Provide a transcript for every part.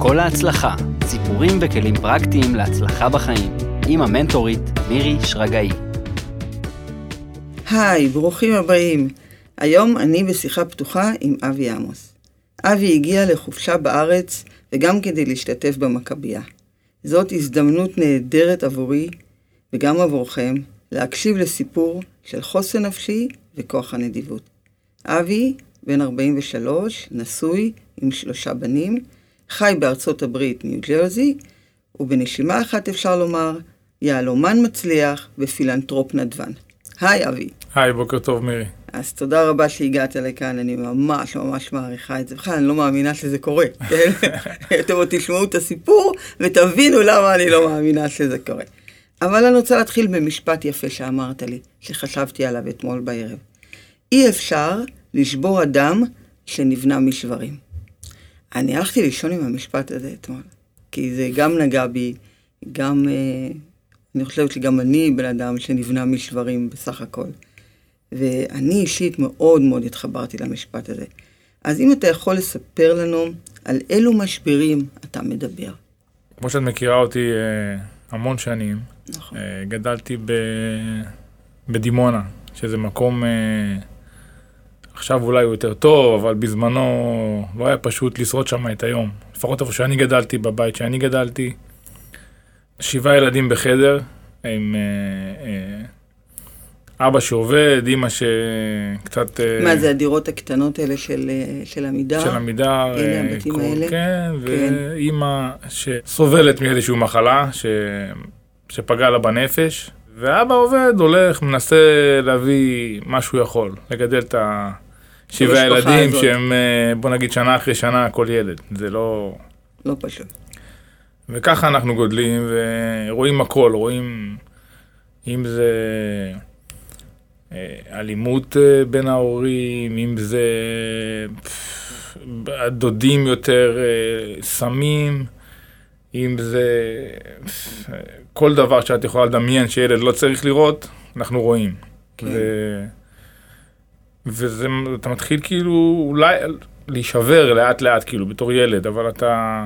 כל ההצלחה, סיפורים וכלים פרקטיים להצלחה בחיים, עם המנטורית מירי שרגאי. היי, ברוכים הבאים. היום אני בשיחה פתוחה עם אבי עמוס. אבי הגיע לחופשה בארץ וגם כדי להשתתף במכבייה. זאת הזדמנות נהדרת עבורי וגם עבורכם להקשיב לסיפור של חוסן נפשי וכוח הנדיבות. אבי, בן 43, נשוי עם שלושה בנים, חי בארצות הברית, ניו ג'רזי, ובנשימה אחת אפשר לומר, יהלומן מצליח ופילנטרופ נדבן. היי אבי. היי, בוקר טוב מירי. אז תודה רבה שהגעת לכאן, אני ממש ממש מעריכה את זה. בכלל, אני לא מאמינה שזה קורה, כן? אתם עוד תשמעו את הסיפור ותבינו למה אני לא מאמינה שזה קורה. אבל אני רוצה להתחיל במשפט יפה שאמרת לי, שחשבתי עליו אתמול בערב. אי אפשר לשבור אדם שנבנה משברים. אני הלכתי לישון עם המשפט הזה אתמול, כי זה גם נגע בי, גם, אה, אני חושבת שגם אני בן אדם שנבנה משברים בסך הכל. ואני אישית מאוד מאוד התחברתי למשפט הזה. אז אם אתה יכול לספר לנו על אילו משברים אתה מדבר. כמו שאת מכירה אותי אה, המון שנים, נכון. אה, גדלתי ב... בדימונה, שזה מקום, אה, עכשיו אולי הוא יותר טוב, אבל בזמנו לא היה פשוט לשרוד שם את היום. לפחות איפה שאני גדלתי, בבית שאני גדלתי, שבעה ילדים בחדר, עם אה, אה, אבא שעובד, אימא שקצת... אה, מה זה הדירות הקטנות האלה של, אה, של עמידר? של עמידר, אלה אה, הבתים כל- האלה? כן, כן. ואימא שסובלת מאיזושהי מחלה ש... שפגעה לה בנפש, ואבא עובד, הולך, מנסה להביא מה שהוא יכול, לגדל את השבעה המשפחה ילדים הזאת. שהם, אה, בוא נגיד, שנה אחרי שנה כל ילד, זה לא... לא פשוט. וככה אנחנו גודלים ורואים הכל, רואים אם זה אה, אלימות אה, בין ההורים, אם זה הדודים יותר סמים, אם זה כל דבר שאת יכולה לדמיין שילד לא צריך לראות, אנחנו רואים. כן. ו... וזה, אתה מתחיל כאילו אולי להישבר לאט לאט כאילו בתור ילד, אבל אתה...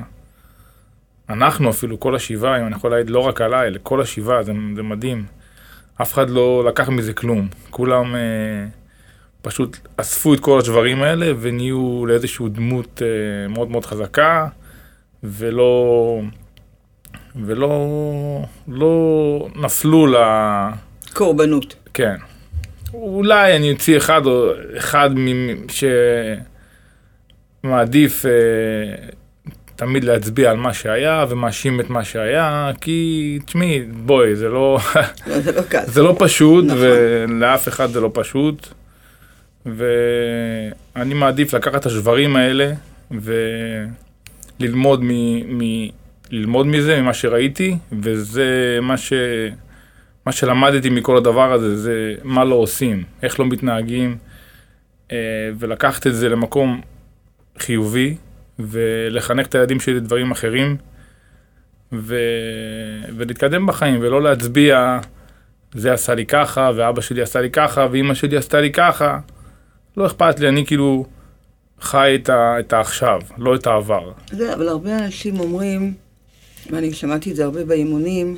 אנחנו אפילו, כל השבעה, אם אני יכול להעיד לא רק עליי, אלא כל השבעה, זה, זה מדהים. אף אחד לא לקח מזה כלום. כולם אה, פשוט אספו את כל הדברים האלה ונהיו לאיזושהי דמות אה, מאוד מאוד חזקה, ולא... ולא... לא נפלו ל... קורבנות. כן. אולי אני אוציא אחד או אחד שמעדיף אה, תמיד להצביע על מה שהיה ומאשים את מה שהיה, כי תשמעי, בואי, זה לא, לא, זה לא. זה לא פשוט, נכון. ולאף אחד זה לא פשוט. ואני מעדיף לקחת את השברים האלה וללמוד מ, מ, ללמוד מזה, ממה שראיתי, וזה מה ש... מה שלמדתי מכל הדבר הזה זה מה לא עושים, איך לא מתנהגים, אה, ולקחת את זה למקום חיובי, ולחנך את הילדים שלי לדברים אחרים, ו... ולהתקדם בחיים, ולא להצביע, זה עשה לי ככה, ואבא שלי עשה לי ככה, ואימא שלי עשתה לי ככה. לא אכפת לי, אני כאילו חי את, ה... את העכשיו, לא את העבר. זה, אבל הרבה אנשים אומרים, ואני שמעתי את זה הרבה באימונים,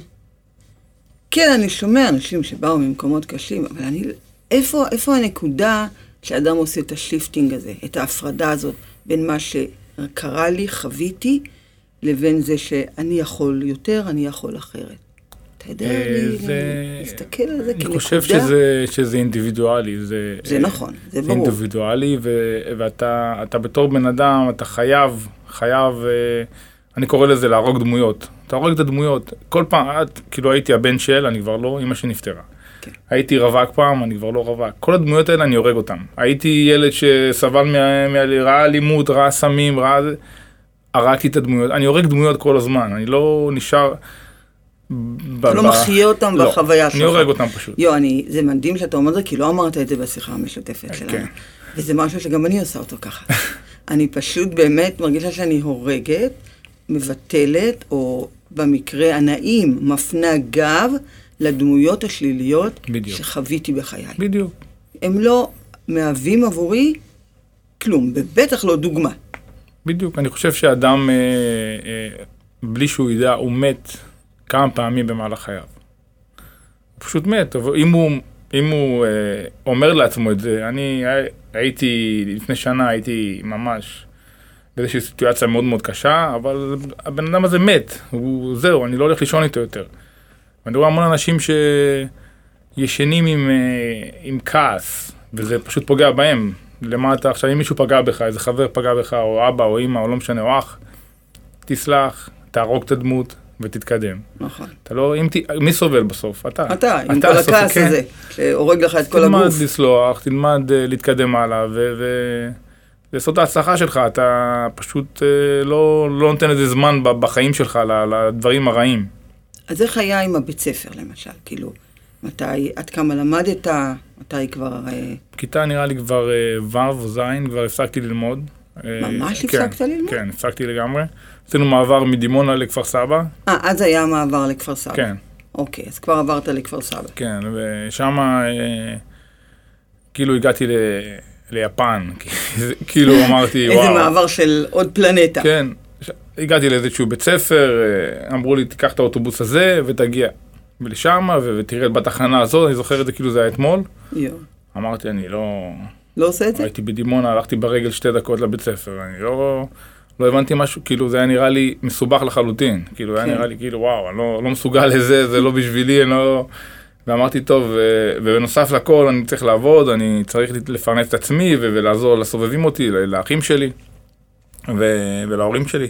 כן, אני שומע אנשים שבאו ממקומות קשים, אבל אני, איפה, איפה הנקודה שאדם עושה את ה shifting הזה, את ההפרדה הזאת בין מה שקרה לי, חוויתי, לבין זה שאני יכול יותר, אני יכול אחרת. אתה יודע אה, זה- להסתכל על זה אני כנקודה? חושב שזה, שזה אינדיבידואלי. זה, זה נכון, זה זה ברור. אינדיבידואלי, ו- ואתה אתה בתור בן אדם, אתה חייב, חייב, אה, אני קורא לזה להרוג דמויות. אתה הורג את הדמויות. כל פעם, את, כאילו הייתי הבן של, אני כבר לא, אמא שלי נפטרה. כן. הייתי רווק פעם, אני כבר לא רווק. כל הדמויות האלה, אני הורג אותן. הייתי ילד שסבל, מה, מה, ראה אלימות, ראה סמים, ראה... הרגתי את הדמויות. אני הורג דמויות כל הזמן, אני לא נשאר... ב- אתה לא ב- מחיה אותם לא, בחוויה שלך. אני הורג אותם פשוט. יו, אני, זה מדהים שאתה אומר את זה, כי לא אמרת את זה בשיחה המשותפת שלנו. כן. וזה משהו שגם אני עושה אותו ככה. אני פשוט באמת מרגישה שאני הורגת, מבטלת, או במקרה הנעים, מפנה גב לדמויות השליליות בדיוק. שחוויתי בחיי. בדיוק. הם לא מהווים עבורי כלום, ובטח לא דוגמה. בדיוק, אני חושב שאדם, אה, אה, בלי שהוא ידע, הוא מת כמה פעמים במהלך חייו. הוא פשוט מת, אבל אם הוא, אם הוא אה, אומר לעצמו את זה, אני הי- הייתי, לפני שנה הייתי ממש באיזושהי סיטואציה מאוד מאוד קשה, אבל הבן אדם הזה מת, הוא, זהו, אני לא הולך לישון איתו יותר. ואני רואה המון אנשים שישנים עם, אה, עם כעס, וזה פשוט פוגע בהם. למטה, עכשיו אם מישהו פגע בך, איזה חבר פגע בך, או אבא, או אמא, או לא משנה, או אח, תסלח, תהרוג את הדמות ותתקדם. נכון. אתה לא, אם ת... מי סובל בסוף? אתה. אתה, עם כל הסוף, הכעס כן. הזה, שהורג לך את כל תלמד הגוף. לסלוח, תלמד אה, להתקדם הלאה, ו... ו... לעשות את ההצלחה שלך, אתה פשוט אה, לא, לא נותן איזה זמן בחיים שלך לדברים הרעים. אז איך היה עם הבית ספר, למשל? כאילו, מתי, עד כמה למדת, מתי כבר... אה, כיתה נראה לי כבר אה, ו' או ז', כבר הפסקתי ללמוד. אה, ממש כן, הפסקת ללמוד? כן, הפסקתי לגמרי. עשינו מעבר מדימונה לכפר סבא, אה, אז היה המעבר לכפר סבא. כן, אוקיי, אז כבר עברת לכפר סבא. כן, ושם אה, כאילו הגעתי ל... ליפן, כאילו אמרתי, איזה וואו. מעבר של עוד פלנטה. כן, הגעתי לאיזשהו בית ספר, אה, אמרו לי, תיקח את האוטובוס הזה ותגיע לשם ו- ותרד בתחנה הזאת, אני זוכר את זה כאילו זה היה אתמול. אמרתי, אני לא... לא עושה את זה? הייתי בדימונה, הלכתי ברגל שתי דקות לבית ספר, אני לא... לא הבנתי משהו, כאילו זה היה נראה לי מסובך לחלוטין, כאילו היה כן. נראה לי כאילו וואו, אני לא, לא מסוגל לזה, זה לא בשבילי, אני לא... ואמרתי טוב, ו- ובנוסף לכל אני צריך לעבוד, אני צריך לפרנס את עצמי ולעזור לסובבים אותי, לאחים שלי ו- ולהורים שלי.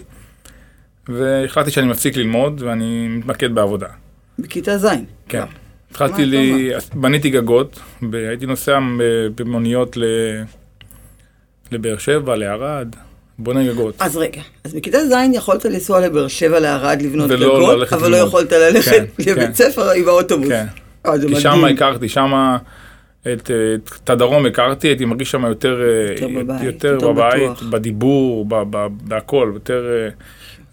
והחלטתי שאני מפסיק ללמוד ואני מתמקד בעבודה. בכיתה ז'. כן. התחלתי לי, בניתי גגות, הייתי נוסע במוניות ל- לבאר שבע, לערד, בונה גגות. אז רגע, אז בכיתה ז' יכולת לנסוע לבאר שבע לערד לבנות ולא גגות, אבל לא. יכולת ללכת כן, לבית כן. ספר עם האוטובוס. כן. אה, כי. שם הכרתי, שם את, את, את הדרום הכרתי, הייתי מרגיש שם יותר, אה, יותר בבית, יותר יותר בבית. בדיבור, ב, ב, בהכל, יותר, אה,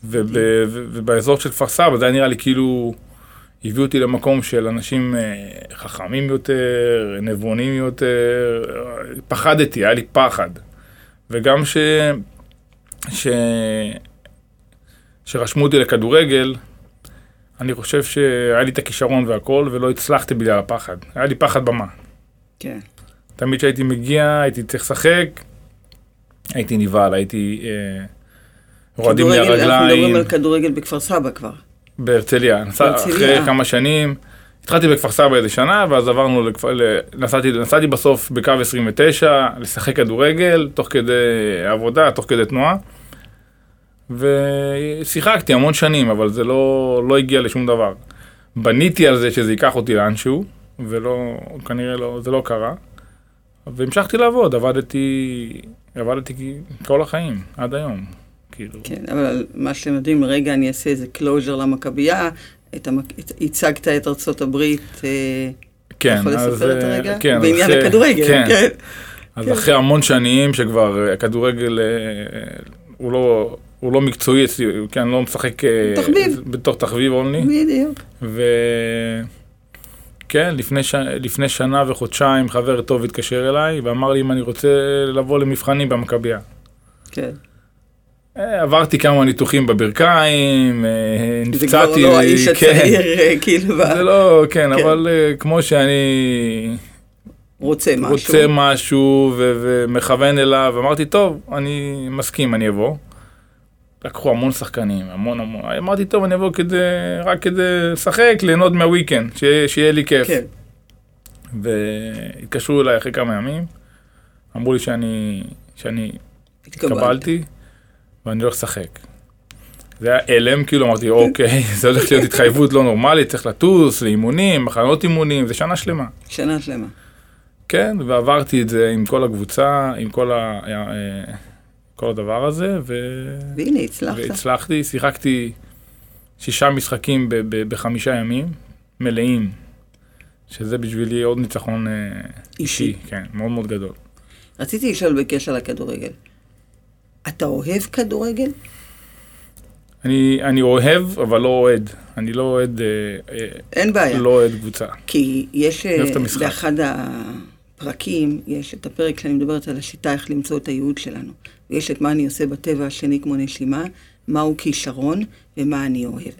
וב, ובאזור של כפר סבא זה היה נראה לי כאילו, הביאו אותי למקום של אנשים חכמים יותר, נבונים יותר, פחדתי, היה לי פחד. וגם ש... ש... שרשמו אותי לכדורגל, אני חושב שהיה לי את הכישרון והכל, ולא הצלחתי בגלל הפחד. היה לי פחד במה. כן. תמיד כשהייתי מגיע, הייתי צריך לשחק, הייתי נבהל, הייתי... אה, רועדים לי כדורגל, אנחנו מדברים הרגליים. על כדורגל בכפר סבא כבר. בהרצליה. בהרצליה. אחרי כמה שנים, התחלתי בכפר סבא איזה שנה, ואז עברנו לכפר... ל- נסעתי, נסעתי בסוף בקו 29, לשחק כדורגל, תוך כדי עבודה, תוך כדי תנועה. ושיחקתי המון שנים, אבל זה לא, לא הגיע לשום דבר. בניתי על זה שזה ייקח אותי לאנשהו, ולא, כנראה לא, זה לא קרה. והמשכתי לעבוד, עבדתי, עבדתי כל החיים, עד היום. כאילו, כן, אבל מה שמדהים, רגע, אני אעשה איזה closure למכבייה. את המק... את- הצגת את ארצות הברית, אה, כן, אתה יכול אז, לספר את אה, הרגע? כן, אז בעניין אחרי- הכדורגל, כן. כן. אז כן. אחרי המון שנים שכבר אה, הכדורגל אה, הוא לא, הוא לא מקצועי אצלי, כן, לא משחק אה, תחביב. בתור תחביב only. בדיוק. וכן, לפני, ש... לפני שנה וחודשיים חבר טוב התקשר אליי ואמר לי אם אני רוצה לבוא למבחנים במכבייה. כן. אה, עברתי כמה ניתוחים בברכיים, אה, זה כבר נפצעתי. לא האיש כן. הצעיר, כאילו, זה לא, כן, כן. אבל כמו שאני רוצה משהו. רוצה משהו ומכוון אליו, אמרתי, טוב, אני מסכים, אני אבוא. לקחו המון שחקנים, המון המון, אמרתי, טוב, אני אבוא כדי, רק כדי לשחק, ליהנות מהוויקנד, שיהיה, שיהיה לי כיף. כן. והתקשרו אליי אחרי כמה ימים, אמרו לי שאני, שאני התקבלת. התקבלתי, ואני הולך לשחק. זה היה הלם, כאילו אמרתי, אוקיי, זה הולך להיות התחייבות לא נורמלית, צריך לטוס, לאימונים, מחנות אימונים, זה שנה שלמה. שנה שלמה. כן, ועברתי את זה עם כל הקבוצה, עם כל, ה, אה, כל הדבר הזה, ו... והנה, הצלחת. והצלחתי, שיחקתי שישה משחקים ב- ב- בחמישה ימים, מלאים, שזה בשבילי עוד ניצחון אה, אישי. אישי, כן, מאוד מאוד גדול. רציתי לשאול בקשר לכדורגל. אתה אוהב כדורגל? אני, אני אוהב, אבל לא אוהד. אני לא אוהד, אה, אה, אין בעיה. לא אוהד קבוצה. כי יש אוהב הפרקים, יש את הפרק שאני מדברת על השיטה איך למצוא את הייעוד שלנו. ויש את מה אני עושה בטבע השני כמו נשימה, מהו כישרון ומה אני אוהב.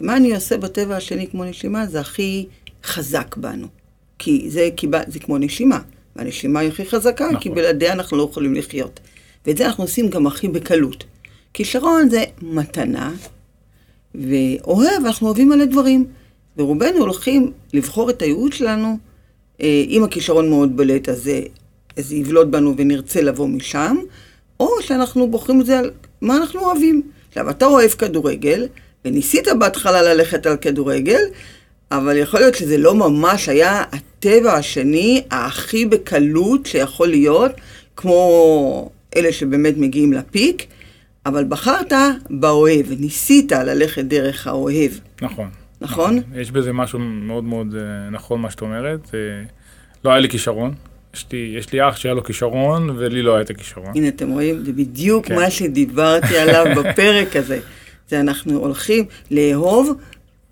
ומה אני עושה בטבע השני כמו נשימה זה הכי חזק בנו. כי זה, כי זה כמו נשימה, והנשימה היא הכי חזקה, נכון. כי בלעדיה אנחנו לא יכולים לחיות. ואת זה אנחנו עושים גם הכי בקלות. כישרון זה מתנה, ואוהב, אנחנו אוהבים מלא דברים. ורובנו הולכים לבחור את הייעוד שלנו, אם הכישרון מאוד בולט, אז זה יבלוט בנו ונרצה לבוא משם, או שאנחנו בוחרים את זה על מה אנחנו אוהבים. עכשיו, אתה אוהב כדורגל, וניסית בהתחלה ללכת על כדורגל, אבל יכול להיות שזה לא ממש היה הטבע השני הכי בקלות שיכול להיות, כמו אלה שבאמת מגיעים לפיק, אבל בחרת באוהב, ניסית ללכת דרך האוהב. נכון. נכון? יש בזה משהו מאוד מאוד אה, נכון מה שאת אומרת. אה, לא היה לי כישרון. יש לי, יש לי אח שהיה לו כישרון, ולי לא היה את הכישרון. הנה, אתם רואים? זה בדיוק כן. מה שדיברתי עליו בפרק הזה. זה אנחנו הולכים לאהוב,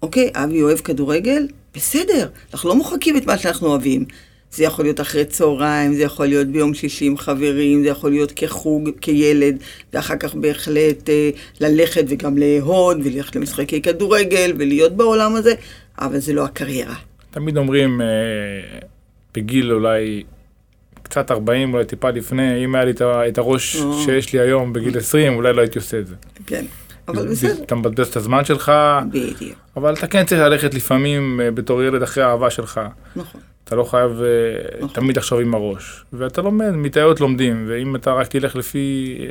אוקיי, אבי אוהב כדורגל, בסדר, אנחנו לא מוחקים את מה שאנחנו אוהבים. זה יכול להיות אחרי צהריים, זה יכול להיות ביום שישי עם חברים, זה יכול להיות כחוג, כילד, ואחר כך בהחלט אה, ללכת וגם לאהוד, וללכת למשחקי כדורגל, ולהיות בעולם הזה, אבל זה לא הקריירה. תמיד אומרים, אה, בגיל אולי קצת 40, אולי טיפה לפני, אם היה לי את הראש או. שיש לי היום בגיל 20, אולי לא הייתי עושה את זה. כן. אבל בסדר. אתה מבזבז את הזמן שלך, בדיוק. אבל אתה כן צריך ללכת לפעמים אה, בתור ילד אחרי האהבה שלך. נכון. אתה לא חייב אה, נכון. תמיד לחשוב עם הראש. ואתה לומד, מטעויות לומדים, ואם אתה רק תלך לפי... אה,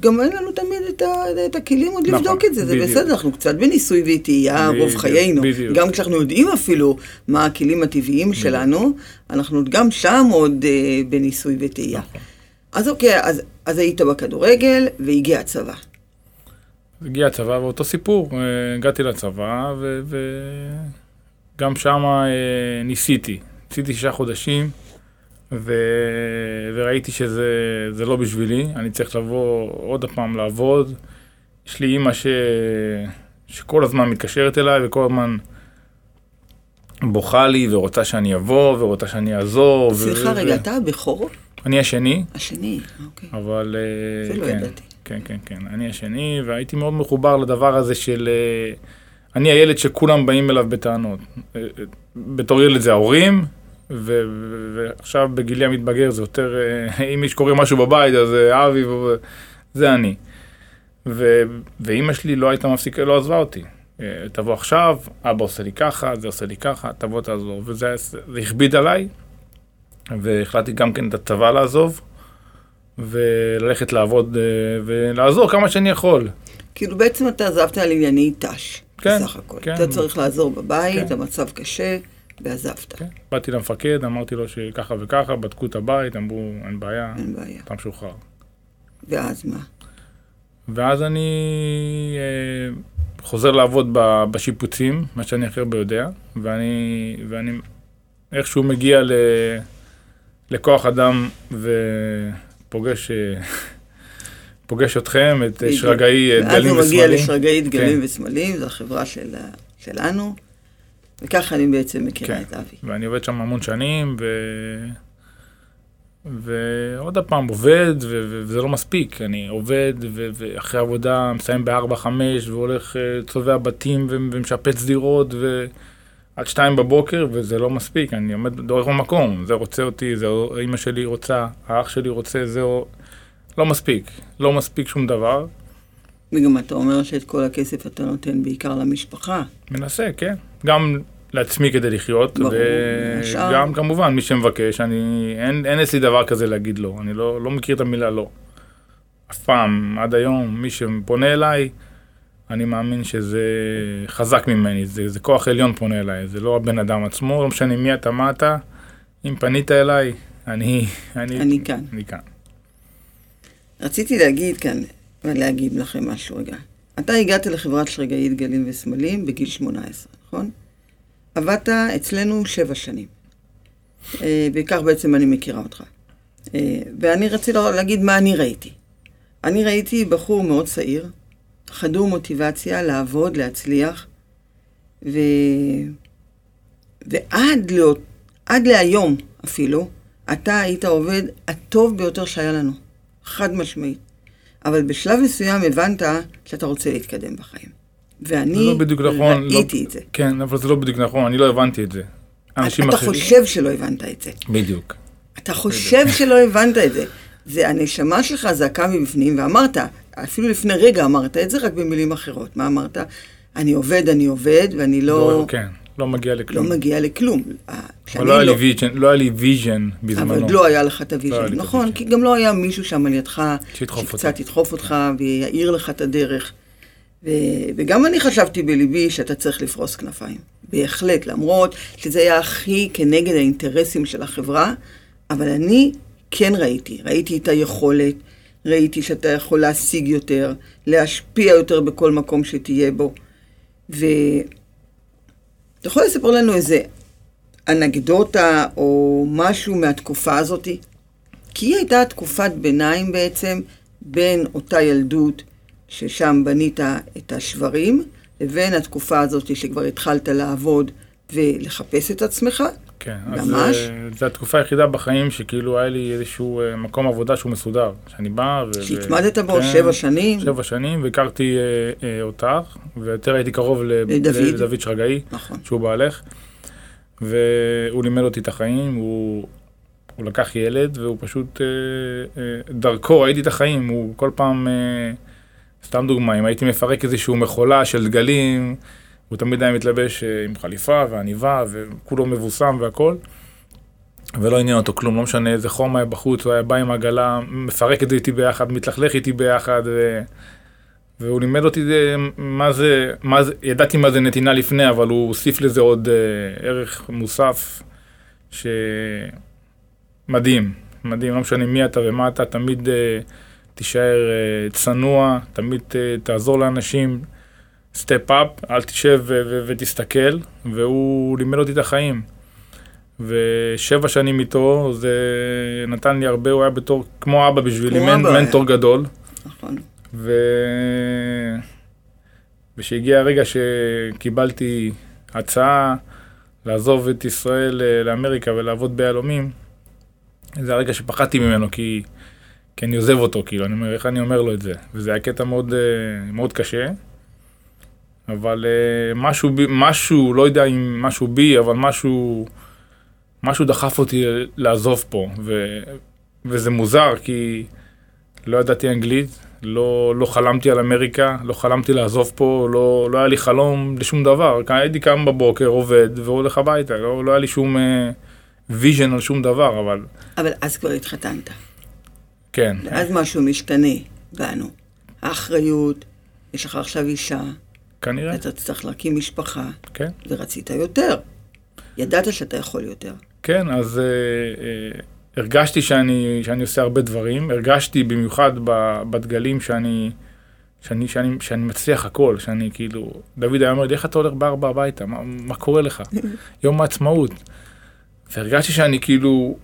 גם אין לנו תמיד את, ה, את הכלים עוד נכון, לבדוק את זה, זה בסדר, אנחנו קצת בניסוי וטעייה רוב חיינו. בדיוק. גם כשאנחנו יודעים אפילו מה הכלים הטבעיים בדיוק. שלנו, אנחנו גם שם עוד אה, בניסוי וטעייה. נכון. אז אוקיי, אז, אז היית בכדורגל והגיע הצבא. הגיע הצבא ואותו סיפור, אה, הגעתי לצבא וגם שם ניסיתי. עשיתי שישה חודשים, ו... וראיתי שזה לא בשבילי, אני צריך לבוא עוד פעם לעבוד. יש לי אימא ש... שכל הזמן מתקשרת אליי וכל הזמן בוכה לי ורוצה שאני אבוא ורוצה שאני אעזור. סליחה ו... רגע. אתה הבכור? אני השני. השני, אוקיי. אבל... זה לא כן, ידעתי. כן, כן, כן. אני השני, והייתי מאוד מחובר לדבר הזה של... אה, אני הילד שכולם באים אליו בטענות. אה, אה, בתור ילד זה ההורים, ועכשיו בגילי המתבגר זה יותר, אה, אם קורה משהו בבית, אז אה, אבי, זה אני. ואימא שלי לא הייתה מפסיקה, לא עזבה אותי. אה, תבוא עכשיו, אבא עושה לי ככה, זה עושה לי ככה, תבוא תעזור. וזה הכביד עליי, והחלטתי גם כן את הצבא לעזוב, וללכת לעבוד ולעזור כמה שאני יכול. כאילו בעצם אתה עזבת על ענייני ת"ש, כן, בסך הכל. כן. אתה צריך לעזור בבית, כן. המצב קשה. ועזבת. כן. באתי למפקד, אמרתי לו שככה וככה, בדקו את הבית, אמרו, אין בעיה, אין בעיה. אתה משוחרר. ואז מה? ואז אני אה, חוזר לעבוד ב, בשיפוצים, מה שאני הכי הרבה יודע, ואני, ואני איכשהו מגיע ל, לכוח אדם ופוגש... אה, פוגש אתכם, את שרגאי דגלים וסמלים. ואז הוא מגיע לשרגאי דגלים כן. וסמלים, זו החברה של, שלנו. וככה אני בעצם מכירה כן. את אבי. ואני עובד שם המון שנים, ו... ועוד פעם עובד, ו... וזה לא מספיק. אני עובד, ו... ואחרי עבודה מסיים ב-4-5, והולך, אה, צובע בתים ו... ומשפץ דירות, ו... עד שתיים בבוקר, וזה לא מספיק, אני עומד דורך במקום, זה רוצה אותי, זה אימא שלי רוצה, האח שלי רוצה, זה לא מספיק, לא מספיק שום דבר. וגם אתה אומר שאת כל הכסף אתה נותן בעיקר למשפחה. מנסה, כן. גם לעצמי כדי לחיות, וגם כמובן מי שמבקש, אני, אין, אין אצלי דבר כזה להגיד לא, אני לא, לא מכיר את המילה לא. אף פעם, עד היום, מי שפונה אליי, אני מאמין שזה חזק ממני, זה, זה כוח עליון פונה אליי, זה לא הבן אדם עצמו, לא משנה מי אתה, מה אתה, אם פנית אליי, אני, אני, אני כאן. אני כאן. רציתי להגיד כאן, ולהגיד לכם משהו רגע. אתה הגעת לחברת שרגאית גלים וסמלים בגיל 18, נכון? עבדת אצלנו שבע שנים. אה, וכך בעצם אני מכירה אותך. אה, ואני רציתי להגיד מה אני ראיתי. אני ראיתי בחור מאוד צעיר, חדור מוטיבציה לעבוד, להצליח, ו... ועד לא... עד להיום אפילו, אתה היית העובד הטוב ביותר שהיה לנו, חד משמעית. אבל בשלב מסוים הבנת שאתה רוצה להתקדם בחיים. ואני לא בדיוק נכון. ראיתי לא, את זה. כן, אבל זה לא בדיוק נכון, אני לא הבנתי את זה. אנשים אתה אחרים... חושב שלא הבנת את זה. בדיוק. אתה חושב שלא הבנת את זה. זה הנשמה שלך זעקה מבפנים, ואמרת, אפילו לפני רגע אמרת את זה, רק במילים אחרות. מה אמרת? אני עובד, אני עובד, ואני לא, לא, כן, לא מגיע לא לכלום. מגיע לכלום. אבל לא היה לי vision, לא היה לי vision בזמנו. אבל לא היה לך את ה vision, לי את נכון. כי גם לא היה מישהו שם על ידך, שקצת ידחוף אותך ויעיר לך את הדרך. ו- וגם אני חשבתי בליבי שאתה צריך לפרוס כנפיים. בהחלט, למרות שזה היה הכי כנגד האינטרסים של החברה, אבל אני כן ראיתי, ראיתי את היכולת, ראיתי שאתה יכול להשיג יותר, להשפיע יותר בכל מקום שתהיה בו. ואתה יכול לספר לנו איזה אנקדוטה או משהו מהתקופה הזאתי? כי היא הייתה תקופת ביניים בעצם בין אותה ילדות ששם בנית את השברים, לבין התקופה הזאת שכבר התחלת לעבוד ולחפש את עצמך. כן, אז ממש? אה, זו התקופה היחידה בחיים שכאילו היה לי איזשהו אה, מקום עבודה שהוא מסודר. שאני בא ו... שהתמדת בו כן, שבע שנים. שבע שנים, והכרתי אה, אה, אותך, ויותר הייתי קרוב לדוד. לדוד שרגאי, נכון. שהוא בעלך, והוא לימד אותי את החיים, הוא, הוא לקח ילד, והוא פשוט, אה, אה, דרכו ראיתי את החיים, הוא כל פעם, אה, סתם דוגמה, אם הייתי מפרק איזשהו מכולה של דגלים, הוא תמיד היה מתלבש אה, עם חליפה ועניבה, וכולו מבוסם והכל. ולא עניין אותו כלום, לא משנה איזה חום היה בחוץ, הוא היה בא עם עגלה, מפרק את זה איתי ביחד, מתלכלך איתי ביחד, ו... והוא לימד אותי זה, מה זה, מה זה, ידעתי מה זה נתינה לפני, אבל הוא הוסיף לזה עוד אה, ערך מוסף, שמדהים, מדהים, לא משנה מי אתה ומה אתה, תמיד אה, תישאר אה, צנוע, תמיד אה, תעזור לאנשים, סטפ אפ, אל תשב ותסתכל, והוא לימד אותי את החיים. ושבע שנים איתו, זה נתן לי הרבה, הוא היה בתור, כמו אבא בשבילי, מנ, אבא היה. מנטור גדול. נכון. ו... ושהגיע הרגע שקיבלתי הצעה לעזוב את ישראל אה, לאמריקה ולעבוד ביהלומים, זה הרגע שפחדתי ממנו, כי, כי אני עוזב אותו, כאילו, אני אומר, איך אני אומר לו את זה? וזה היה קטע מאוד, אה, מאוד קשה, אבל אה, משהו, משהו, לא יודע אם משהו בי, אבל משהו, משהו דחף אותי לעזוב פה, ו, וזה מוזר, כי לא ידעתי אנגלית, לא, לא חלמתי על אמריקה, לא חלמתי לעזוב פה, לא, לא היה לי חלום לשום דבר. הייתי קם בבוקר, עובד והולך הביתה, לא, לא היה לי שום vision על שום דבר, אבל אבל אז כבר התחתנת. כן, ואז משהו משתנה בנו. האחריות, יש לך עכשיו אישה, כנראה, אתה תצטרך להקים משפחה, כן. ורצית יותר. ידעת שאתה יכול יותר. כן, אז אה, אה, הרגשתי שאני, שאני עושה הרבה דברים, הרגשתי במיוחד ב, בדגלים שאני, שאני, שאני, שאני מצליח הכל, שאני כאילו, דוד היה אומר לי, איך אתה הולך בארבע הביתה, מה, מה קורה לך? יום העצמאות. והרגשתי שאני כאילו,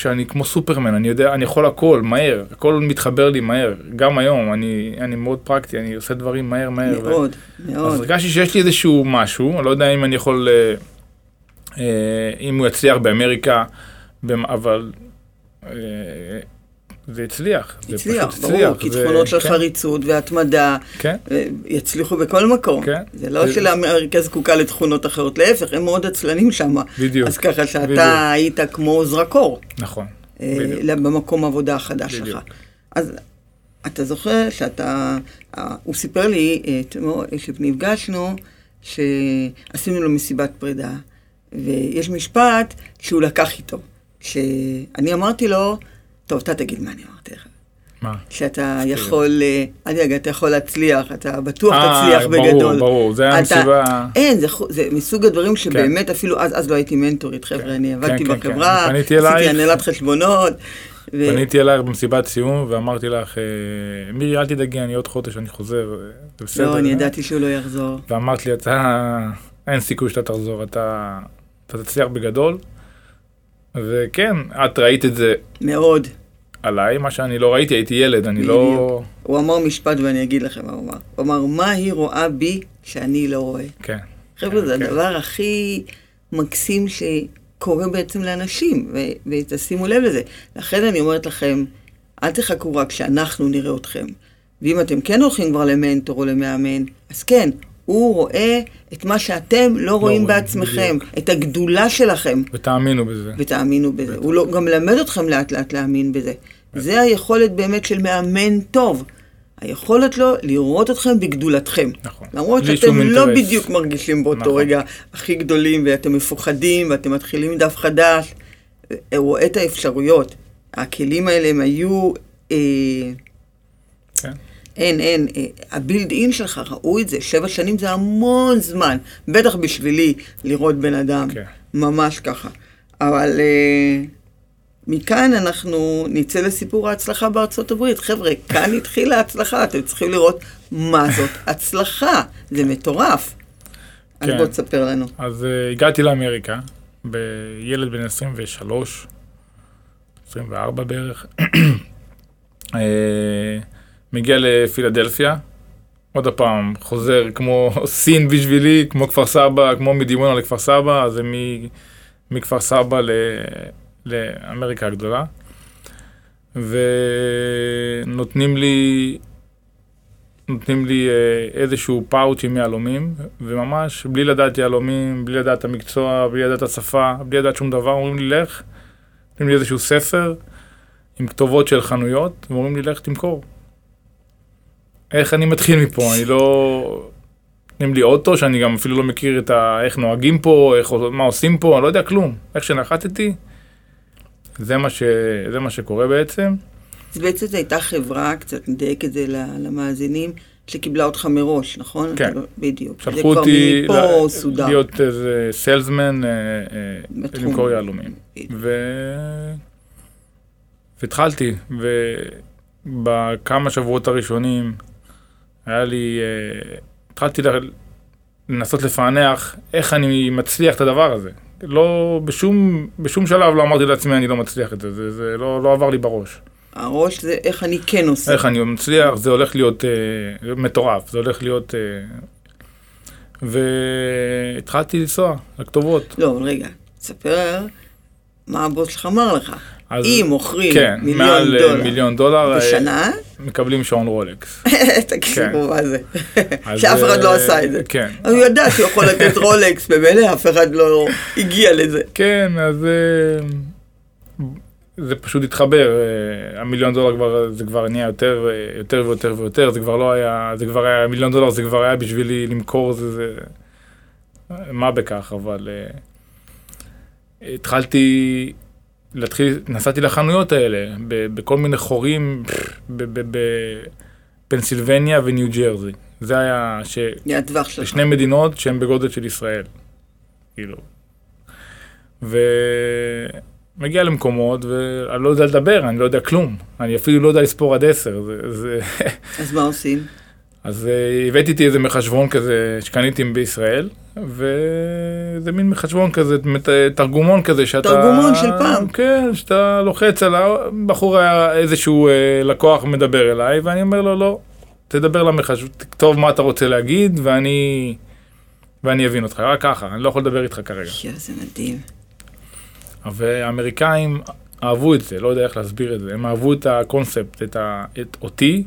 שאני כמו סופרמן, אני יודע, אני יכול הכל, מהר, הכל מתחבר לי מהר, גם היום, אני, אני מאוד פרקטי, אני עושה דברים מהר מהר. ו- מאוד, אז מאוד. הרגשתי שיש לי איזשהו משהו, אני לא יודע אם אני יכול, אה, אה, אם הוא יצליח באמריקה, במ- אבל אה, זה הצליח. זה הצליח, ברור, כי תכונות של כן, חריצות והתמדה כן, אה, יצליחו בכל מקום. כן. זה לא שלאמריקה זקוקה לתכונות אחרות, להפך, הם מאוד עצלנים שם. בדיוק. אז ככה שאתה בדיוק. היית כמו זרקור נכון. אה, בדיוק. במקום העבודה החדש שלך. אז אתה זוכר שאתה, אה, הוא סיפר לי אה, אתמול, כשנפגשנו, שעשינו לו מסיבת פרידה, ויש משפט שהוא לקח איתו, שאני אמרתי לו, טוב, אתה תגיד מה אני אמרתי לך. מה? שאתה יכול, אה, אל תדאג, אתה יכול להצליח, אתה בטוח אה, תצליח ברור, בגדול. ברור, זה היה מסיבה- אין, זה, מסוג הדברים שבאמת אפילו אז, אז לא הייתי מנטורית, חבר'ה, כן, אני עבדתי כן, כן, בחברה, כן. עשיתי. הנהלת חשבונות. ו- פניתי אלייך במסיבת סיום ואמרתי לך, אה, מירי, אל תדאגי, אני עוד חודש, אני חוזר, אה, זה בסדר. לא, אני אה?" ידעתי שהוא לא יחזור. ואמרת לי, אתה, אין סיכוי שאתה תחזור, אתה, אתה תצליח בגדול. וכן, את ראית את זה מאוד. עליי, מה שאני לא ראיתי, הייתי ילד, אני לא... הוא אמר משפט ואני אגיד לכם מה הוא אמר. הוא אמר, מה היא רואה בי שאני לא רואה? כן. חבר'ה, זה כן. הדבר הכי מקסים ש... קורה בעצם לאנשים, ו- ותשימו לב לזה. לכן אני אומרת לכם, אל תחכו רק שאנחנו נראה אתכם. ואם אתם כן הולכים כבר למנטור או למאמן, אז כן, הוא רואה את מה שאתם לא רואים רואים, בעצמכם, בדיוק. את הגדולה שלכם, ותאמינו בזה. ותאמינו בזה. הוא לא, גם מלמד אתכם לאט לאט להאמין בזה. זה היכולת באמת של מאמן טוב. היכולת לו לראות אתכם בגדולתכם. נכון. למרות שאתם לא אינטרס. בדיוק מרגישים באותו נכון. רגע הכי גדולים, ואתם מפוחדים, ואתם מתחילים דף חדש, הוא רואה את האפשרויות. הכלים האלה הם היו... אה. אין, אין, אה, הבילד אין שלך, ראו את זה, שבע שנים זה המון זמן, בטח בשבילי לראות בן אדם, כן. ממש ככה. אבל אה, מכאן אנחנו נצא לסיפור ההצלחה בארצות הברית. חבר'ה, כאן התחילה ההצלחה, אתם צריכים לראות מה זאת הצלחה, זה מטורף. אז כן. בוא תספר לנו. אז uh, הגעתי לאמריקה, בילד בן 23, 24 בערך. uh, מגיע לפילדלפיה, עוד פעם, חוזר כמו סין בשבילי, כמו כפר סבא, כמו מדימונה לכפר סבא, אז זה מכפר סבא ל- לאמריקה הגדולה. ונותנים לי נותנים לי אה, איזשהו פאוץ' עם יהלומים, וממש בלי לדעת יהלומים, בלי לדעת המקצוע, בלי לדעת השפה, בלי לדעת שום דבר, אומרים לי לך, נותנים לי איזשהו ספר עם כתובות של חנויות, ואומרים לי לך תמכור. איך אני מתחיל מפה? אני לא... נותנים לי אוטו שאני גם אפילו לא מכיר את ה... איך נוהגים פה, איך... מה עושים פה, אני לא יודע כלום. איך שנחתתי, זה מה, ש... זה מה שקורה בעצם. אז בעצם זו הייתה חברה, קצת נדייק את זה למאזינים, שקיבלה אותך מראש, נכון? כן. לא- בדיוק. זה שלחו אותי ל- סודר. להיות איזה סיילסמן, בתחום. למכור יהלומים. ו... והתחלתי, ובכמה שבועות הראשונים היה לי, אה, התחלתי לנסות לפענח איך אני מצליח את הדבר הזה. לא, בשום, בשום שלב לא אמרתי לעצמי אני לא מצליח את זה, זה, זה לא, לא עבר לי בראש. הראש זה איך אני כן עושה. איך אני מצליח, זה הולך להיות אה, מטורף, זה הולך להיות... אה, והתחלתי לנסוע לכתובות. לא, רגע, תספר מה הבוס שלך אמר לך. אז- אם מוכרים כן, מיליון מעל אה, דולר מיליון דולר אה, בשנה, מקבלים שעון רולקס. תקשיבו מה זה. שאף אחד לא אה, עשה את זה. כן. הוא ידע שהוא יכול לתת רולקס, במילא אף אחד לא הגיע לזה. כן, אז זה פשוט התחבר, המיליון דולר כבר, זה כבר נהיה יותר, יותר ויותר ויותר, זה כבר לא היה, זה כבר היה, מיליון דולר זה כבר היה בשבילי למכור, זה, זה, מה בכך, אבל התחלתי להתחיל, נסעתי לחנויות האלה, ב- בכל מיני חורים, בפנסילבניה וניו ג'רזי. זה היה, ש... זה הטווח שלך. לשני מדינות שהן בגודל של ישראל. כאילו. ומגיע למקומות ואני לא יודע לדבר, אני לא יודע כלום. אני אפילו לא יודע לספור עד עשר. זה, זה... אז מה עושים? אז אה, הבאתי איתי איזה מחשבון כזה שקניתי בישראל, וזה מין מחשבון כזה, תרגומון כזה שאתה... תרגומון של פעם. כן, שאתה לוחץ על הבחור היה איזשהו אה, לקוח מדבר אליי, ואני אומר לו, לא, תדבר למחשבון, תכתוב מה אתה רוצה להגיד, ואני... ואני אבין אותך, רק ככה, אני לא יכול לדבר איתך כרגע. יואו, זה מדהים. והאמריקאים אהבו את זה, לא יודע איך להסביר את זה, הם אהבו את הקונספט, את, ה, את אותי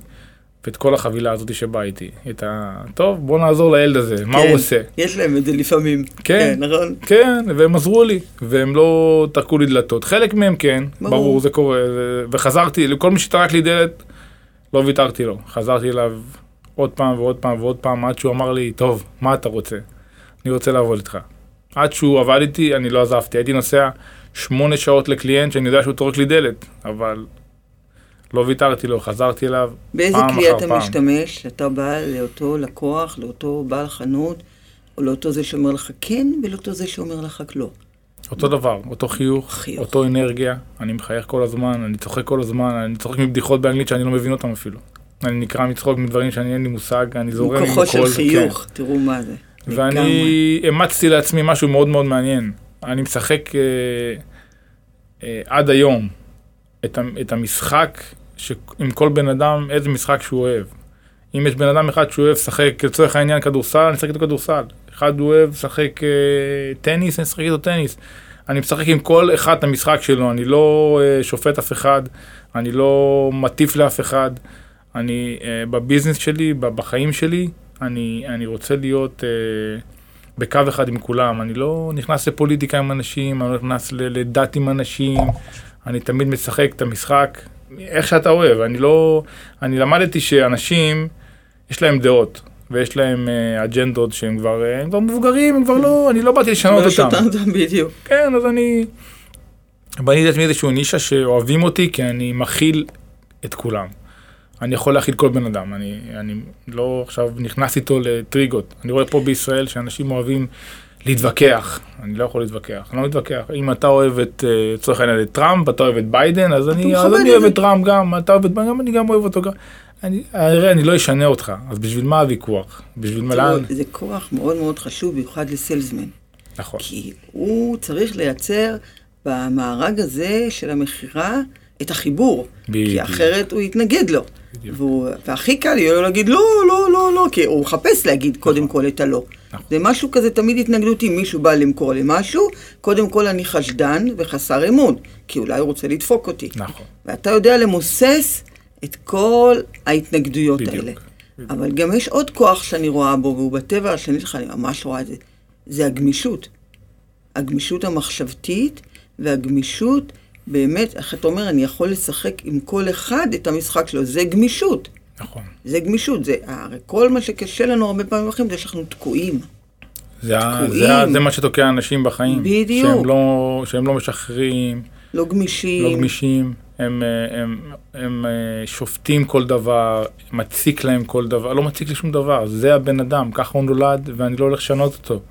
ואת כל החבילה הזאת שבאה איתי. את ה... טוב, בוא נעזור לילד הזה, מה כן, הוא עושה? יש להם את זה לפעמים. כן. נכון? כן, והם עזרו לי, והם לא טרקו לי דלתות. חלק מהם כן, ברור. ברור, זה קורה, זה... וחזרתי, לכל מי שטרק לי דלת, לא ויתרתי לו. חזרתי אליו עוד פעם ועוד פעם ועוד פעם, עד שהוא אמר לי, טוב, מה אתה רוצה? אני רוצה לעבוד איתך. עד שהוא עבד איתי, אני לא עזבתי. הייתי נוסע שמונה שעות לקליינט שאני יודע שהוא טורק לי דלת, אבל לא ויתרתי לו, חזרתי אליו באיזה פעם כלי אחר אתה פעם. משתמש? אתה בא לאותו לקוח, לאותו בעל חנות, או לאותו זה שאומר לך כן, ולאותו זה שאומר לך לא. אותו דבר, אותו חיוך, חיוך. אותו אנרגיה, אני מחייך כל הזמן, אני צוחק כל הזמן, אני צוחק מבדיחות באנגלית שאני לא מבין אותם אפילו. אני נקרע מצחוק מדברים שאני אין לי מושג, אני זורם עם כוחו של הכל, חיוך, תראו מה זה. כן. ואני אימצתי לעצמי משהו מאוד מאוד מעניין. אני משחק אה, אה, עד היום את, את המשחק עם כל בן אדם, איזה משחק שהוא אוהב. אם יש בן אדם אחד שהוא אוהב לשחק, לצורך העניין כדורסל, אני אשחק איתו כדורסל. אחד הוא אוהב לשחק אה, טניס, אני אשחק איתו טניס. אני משחק עם כל אחד את המשחק שלו, אני לא אה, שופט אף אחד, אני לא מטיף לאף אחד, אני אה, בביזנס שלי, בחיים שלי, אני, אני רוצה להיות אה, בקו אחד עם כולם, אני לא נכנס לפוליטיקה עם אנשים, אני לא נכנס לדת עם אנשים, אני תמיד משחק את המשחק איך שאתה אוהב, אני לא, אני למדתי שאנשים, יש להם דעות. ויש להם אה, אג'נדות שהם כבר, אה, הם כבר מבוגרים, הם כבר לא, אני לא באתי לשנות אותם. אותם בדיוק. כן, אז אני בניתי לעצמי איזשהו נישה שאוהבים אותי, כי אני מכיל את כולם. אני יכול להכיל כל בן אדם, אני, אני לא עכשיו נכנס איתו לטריגות. אני רואה פה בישראל שאנשים אוהבים להתווכח, אני לא יכול להתווכח, אני לא מתווכח. אם אתה אוהב את, אה, לצורך העניין, את טראמפ, אתה אוהב את ביידן, אז אני, אז אוהב. את טראמפ גם, אתה אוהב את ביידן, גם אני גם אוהב אותו גם. אני, הרי אני לא אשנה אותך, אז בשביל מה הוויכוח? בשביל מה לאן? זה כוח מאוד מאוד חשוב, במיוחד ל salesman. נכון. כי הוא צריך לייצר במארג הזה של המכירה את החיבור. בדיוק. כי אחרת הוא יתנגד לו. בדיוק. והוא, והכי קל יהיה לו להגיד לא, לא, לא, לא, כי הוא מחפש להגיד קודם כל את הלא. נכון. זה משהו כזה תמיד התנגדותי, מישהו בא למכור לי משהו, קודם כל אני חשדן וחסר אמון, כי אולי הוא רוצה לדפוק אותי. נכון. ואתה יודע למוסס את כל ההתנגדויות בדיוק, האלה. בדיוק. אבל גם יש עוד כוח שאני רואה בו, והוא בטבע השני שלך, אני ממש רואה את זה, זה הגמישות. הגמישות המחשבתית והגמישות, באמת, איך אתה אומר, אני יכול לשחק עם כל אחד את המשחק שלו, זה גמישות. נכון. זה גמישות, זה, הרי כל מה שקשה לנו הרבה פעמים אחרים זה שאנחנו תקועים. זה, תקועים. זה, זה מה שתוקע אנשים בחיים. בדיוק. שהם לא, שהם לא משחררים, לא גמישים. לא גמישים, הם, אה, הם, הם, אה, שופטים כל דבר, מציק להם כל דבר, לא מציק לי שום דבר, זה הבן אדם, ככה הוא נולד ואני לא הולך לשנות אותו.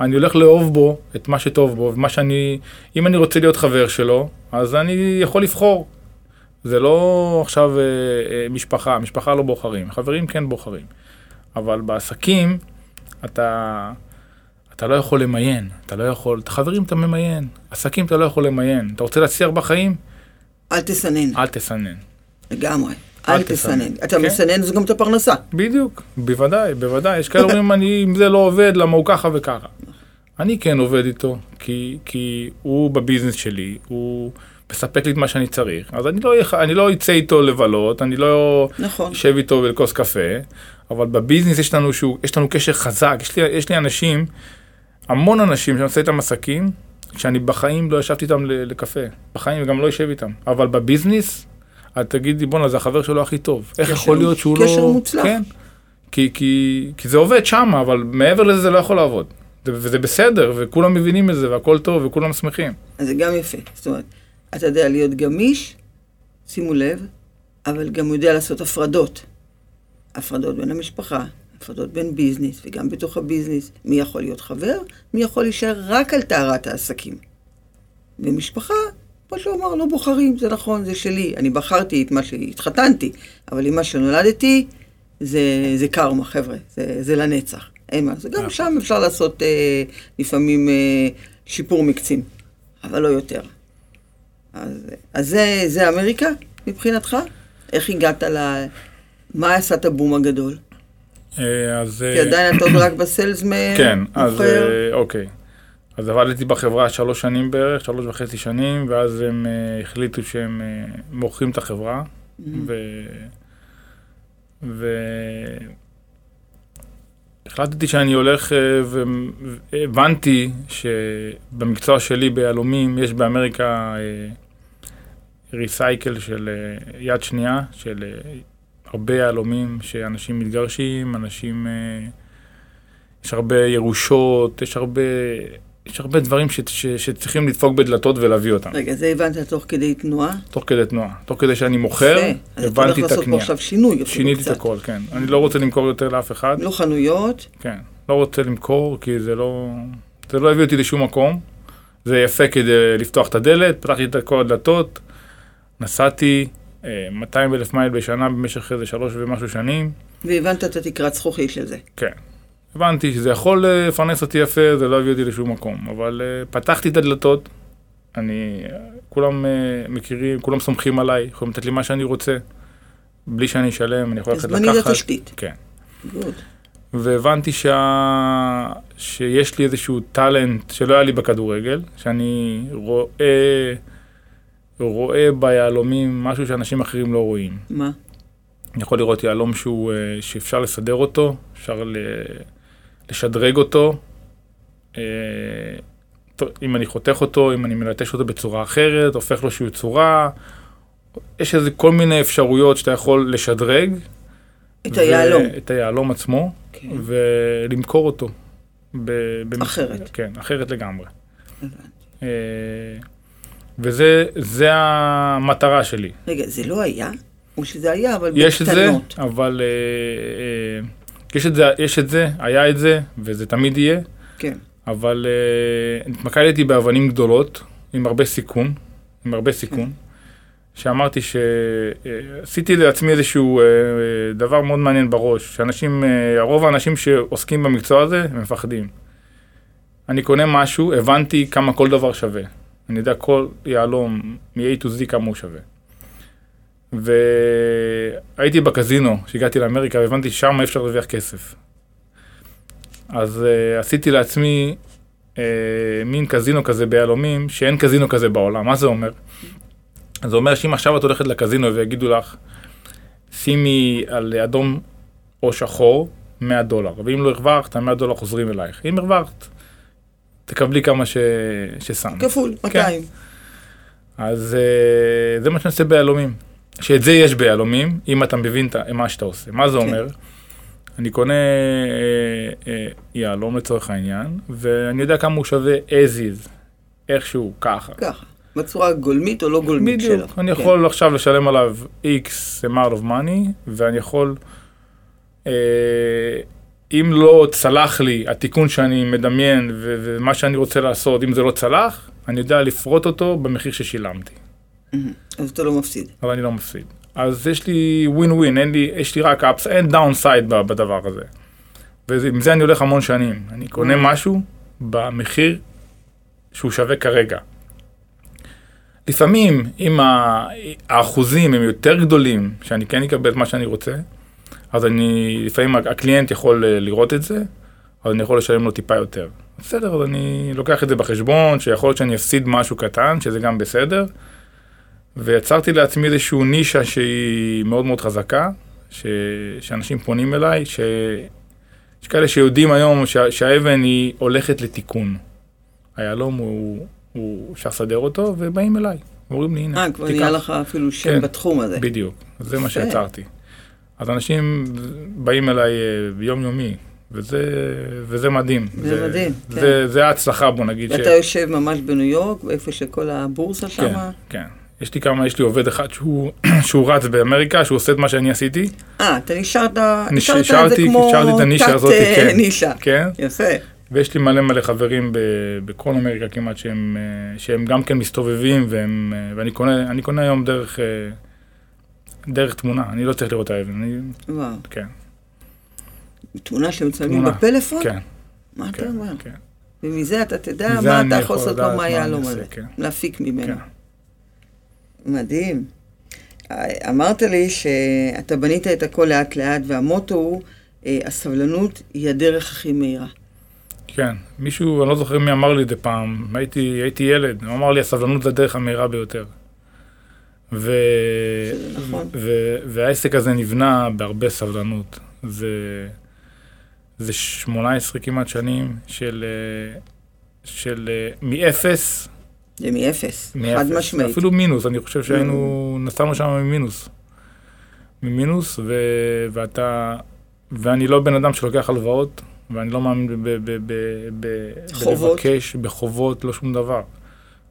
אני הולך לאהוב בו את מה שטוב בו, ומה שאני, אם אני רוצה להיות חבר שלו, אז אני יכול לבחור. זה לא עכשיו אה, אה, משפחה, משפחה לא בוחרים, חברים כן בוחרים. אבל בעסקים, אתה, אתה לא יכול למיין, אתה לא יכול, את החברים אתה ממיין, עסקים אתה לא יכול למיין. אתה רוצה להצליח בחיים? אל תסנן, אל תסנן. לגמרי. אל אל תסנן. תסנן. אתה כן. מסנן זה גם את הפרנסה. בדיוק, בוודאי, בוודאי. יש כאלה אומרים, אני, אם זה לא עובד, למה הוא ככה וככה. אני כן עובד איתו, כי, כי הוא בביזנס שלי, הוא מספק לי את מה שאני צריך. אז אני לא, אני לא אצא איתו לבלות, אני לא נכון. אשב איתו לכוס קפה, אבל בביזנס יש לנו, שהוא, יש לנו קשר חזק. יש לי, יש לי אנשים, המון אנשים שאני עושה איתם עסקים, שאני בחיים לא ישבתי איתם לקפה. בחיים וגם לא אשב איתם. אבל בביזנס, את תגידי, בואנה, זה החבר שלו הכי טוב. איך קשר- יכול להיות שהוא לא... קשר מוצלח. כן. כי, כי, כי זה עובד שם, אבל מעבר לזה זה לא יכול לעבוד. זה- וזה בסדר, וכולם מבינים את זה, והכל טוב, וכולם שמחים. אז זה גם יפה. זאת אומרת, אתה יודע להיות גמיש, שימו לב, אבל גם יודע לעשות הפרדות. הפרדות בין המשפחה, הפרדות בין ביזנס, וגם בתוך הביזנס, מי יכול להיות חבר, מי יכול להישאר רק על טהרת העסקים. ומשפחה, כמו שהוא אמר, לא בוחרים, זה נכון, זה שלי. אני בחרתי את מה שהתחתנתי, אבל עם מה שנולדתי, זה, זה קרמה, חבר'ה, זה, זה לנצח. אין מה, זה גם נכון. שם אפשר לעשות אה, לפעמים אה, שיפור מקצים, אבל לא יותר. אז, אז זה, זה אמריקה מבחינתך? איך הגעת ל... מה עשה את הבום הגדול? אה, אז... כי עדיין אתה עוד רק בסיילסמן, כן, אז. אה, אוקיי. אז עבדתי בחברה שלוש שנים בערך, שלוש וחצי שנים, ואז הם אה, החליטו שהם אה, מוכרים את החברה, ו... ו... החלטתי שאני הולך, אה, והבנתי שבמקצוע שלי ביהלומים יש באמריקה ריסייקל של אה, יד שנייה, של אה, הרבה יהלומים שאנשים מתגרשים, אנשים... אה, יש הרבה ירושות, יש הרבה, יש הרבה דברים ש, ש, שצריכים לדפוק בדלתות ולהביא אותם. רגע, זה הבנת תוך כדי תנועה? תוך כדי תנועה. תוך כדי שאני מוכר, יפה. אז אתה הולך הבנתי את לעשות פה הקנייה. עכשיו שינוי אפילו שיניתי את. הכל, כן. אני לא רוצה למכור יותר לאף אחד. לא חנויות, כן. לא רוצה למכור, כי זה לא... זה לא הביא אותי לשום מקום. זה יפה כדי לפתוח את הדלת, פתחתי את כל הדלתות, נסעתי אה, 200 אלף מייל בשנה במשך איזה שלוש ומשהו שנים. והבנת את התקרת זכוכית של זה. כן. הבנתי שזה יכול אה, לפרנס אותי יפה, זה לא הביא אותי לשום מקום. אבל uh, פתחתי את הדלתות, אני, אה, כולם מכירים, כולם סומכים עליי, יכולים לתת לי מה שאני רוצה, בלי שאני אשלם, אני יכול אז ללכת בנית לקחת. תשתית. כן. גוד. והבנתי שה... שיש לי איזשהו טאלנט שלא היה לי בכדורגל, שאני רואה, רואה ביהלומים משהו שאנשים אחרים לא רואים. מה? אני יכול לראות יהלום שהוא, אה, שאפשר לסדר אותו, אפשר. לשדרג אותו. אה, אם אני חותך אותו, אם אני מלטש אותו בצורה אחרת, הופך לו איזושהי צורה. יש איזה כל מיני אפשרויות שאתה יכול לשדרג. את היהלום. את היהלום עצמו, כן. ולמכור אותו. ב, אחרת. כן, אחרת לגמרי. הבנתי. אה, וזה זה המטרה שלי. רגע, זה לא היה? או שזה היה, אבל יש את זה, בקטנות. אבל אה, אה, יש את זה, יש את זה, היה את זה, וזה תמיד יהיה, כן. אבל אה, התמקדתי באבנים גדולות, עם הרבה סיכון, עם הרבה סיכון, שאמרתי שעשיתי לעצמי איזשהו אה, אה, דבר מאוד מעניין בראש, שאנשים, אה, הרוב האנשים שעוסקים במקצוע הזה, מפחדים. אני קונה משהו, הבנתי כמה כל דבר שווה. אני יודע כל יהלום, מ-A to Z כמה הוא שווה. והייתי בקזינו, כשהגעתי לאמריקה, והבנתי ששם אפשר להרוויח כסף. אז uh, עשיתי לעצמי uh, מין קזינו כזה ביהלומים, שאין קזינו כזה בעולם. מה זה אומר? זה אומר שאם עכשיו את הולכת לקזינו ויגידו לך, שימי על אדום או שחור 100 דולר, ואם לא הרווחת, ה-100 דולר חוזרים אלייך. אם הרווחת, תקבלי כמה ש... ששמת. כפול, 200. אז אה, זה מה שאני עושה ביהלומים. שאת זה יש ביהלומים, אם אתה מבין את מה שאתה עושה. מה זה כן. אומר? אני קונה אה, אה, יהלום לצורך העניין, ואני יודע כמה הוא שווה as is, איכשהו, ככה. ככה. בצורה גולמית או לא גולמית שלו. בדיוק, אני כן. יכול עכשיו לשלם עליו x amount of money, ואני יכול, אה, אם לא צלח לי התיקון שאני מדמיין ו- ומה שאני רוצה לעשות, אם זה לא צלח, אני יודע לפרוט אותו במחיר ששילמתי. מהמם. אז אתה לא מפסיד. אבל אני לא מפסיד. אז יש לי ווין ווין, אין לי, יש לי רק אפס, אין downside בדבר הזה. ועם זה אני הולך המון שנים. אני קונה משהו במחיר שהוא שווה כרגע. לפעמים, אם האחוזים הם יותר גדולים, שאני כן אקבל את מה שאני רוצה, אז אני, לפעמים ה client יכול אה, לראות את זה, אז אני יכול לשלם לו טיפה יותר. בסדר, אז אני לוקח את זה בחשבון, שיכול להיות שאני אפסיד משהו קטן, שזה גם בסדר. ויצרתי לעצמי איזושהי נישה שהיא מאוד מאוד חזקה, ש... שאנשים פונים אליי, ש... יש כאלה שיודעים היום שה... שהאבן היא הולכת לתיקון. היהלום הוא, הוא, אפשר לסדר אותו, ובאים אליי, אומרים לי, הנה, אה, כבר נהיה לך אפילו שם כן. בתחום הזה. בדיוק, זה מה. שיצרתי. אז אנשים באים אליי אה, ביום יומי, וזה, וזה מדהים. זה מדהים, כן. זה, זה ההצלחה, בוא נגיד. ואתה יושב ממש בניו יורק, איפה שכל הבורסה כן, שמה? כן. יש לי כמה, יש לי עובד אחד שהוא, שהוא רץ באמריקה, שהוא עושה את מה שאני עשיתי. אה, אתה נשארת, נשארת את זה כמו השארתי את הנישה הזאת, אה, כן. נישה. כן, יפה. ויש לי מלא מלא חברים ב, בכל אמריקה כמעט שהם, אה, שהם גם כן מסתובבים, והם, ואני קונה, קונה היום דרך, דרך תמונה, אני לא צריך לראות את האבן, אני, וואו. כן, תמונה שמצלמים. בפלאפון? כן, מה אתה כן, אומר? כן. ומזה אתה תדע מזה מה אתה יכול לעשות לדעת לו מה מהיהלום עושה, הזה. כן. להפיק ממנו. כן. מדהים. אמרת לי שאתה בנית את הכל לאט לאט, והמוטו הוא, אה, הסבלנות היא הדרך הכי מהירה. כן, מישהו, אני לא זוכר מי אמר לי את זה פעם, הייתי, הייתי ילד, הוא אמר לי הסבלנות זה הדרך המהירה ביותר. ו... נכון. ו... והעסק הזה נבנה בהרבה סבלנות. זה... זה 18 כמעט שנים של... אה, של אה, מאפס, זה מאפס, חד משמעית. אפילו מינוס, אני חושב שהיינו, נסענו שם ממינוס. ממינוס, ו... ואתה, ואני לא בן אדם שלוקח הלוואות, ואני לא מאמין ב... ב... ב... ב... חובות. בלבקש, בחובות, לא שום דבר.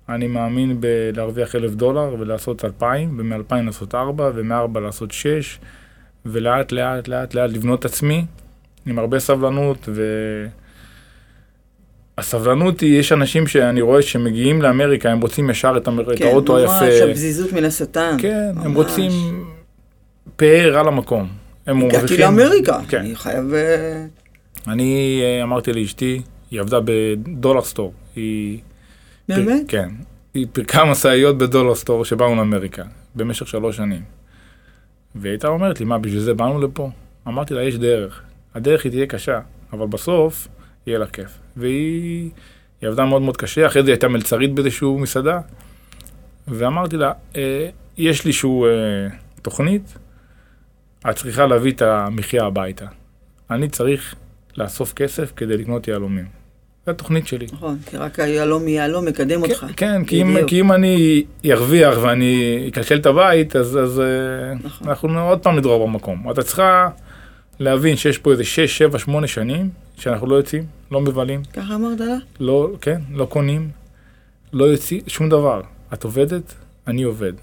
אני מאמין בלהרוויח אלף דולר ולעשות אלפיים, ומאלפיים לעשות ארבע, ומארבע לעשות שש, ולאט לאט לאט לאט לבנות עצמי, עם הרבה סבלנות, ו... הסבלנות היא, יש אנשים שאני רואה שמגיעים לאמריקה, הם רוצים ישר את, המר... את האוטו כן, ממש היפה. הפזיזות מן השטן. כן, הם ממש. רוצים פאר על המקום. הם הגעתי מרוויחים- לאמריקה, כן. אני חייב... אה, אני אה, אמרתי לאשתי, היא עבדה בדולר סטור. היא... באמת? כן. היא פירקה משאיות בדולר סטור שבאנו לאמריקה, במשך שלוש שנים. והיא הייתה אומרת לי, מה, בשביל זה באנו לפה? אמרתי לה, יש דרך. הדרך היא תהיה קשה, אבל בסוף יהיה לה כיף. והיא היא עבדה מאוד מאוד קשה, אחרי זה היא הייתה מלצרית באיזשהו מסעדה, ואמרתי לה, אה, יש לי איזשהו אה, תוכנית, את צריכה להביא את המחיה הביתה. אני צריך לאסוף כסף כדי לקנות יהלומים. זו התוכנית שלי. נכון, כי רק היהלום יהלום מקדם כן, אותך. כן, כי אם. כי אם אני ארוויח ואני אקלקל את הבית, אז, אז אה, נכון. אנחנו עוד פעם נדרור במקום. אתה צריכה להבין שיש פה איזה 6, 7, 8 שנים שאנחנו לא יוצאים, לא מבלים, ככה אמרת לה? לא, כן, לא קונים, לא יוצאים, שום דבר. את עובדת, אני עובד.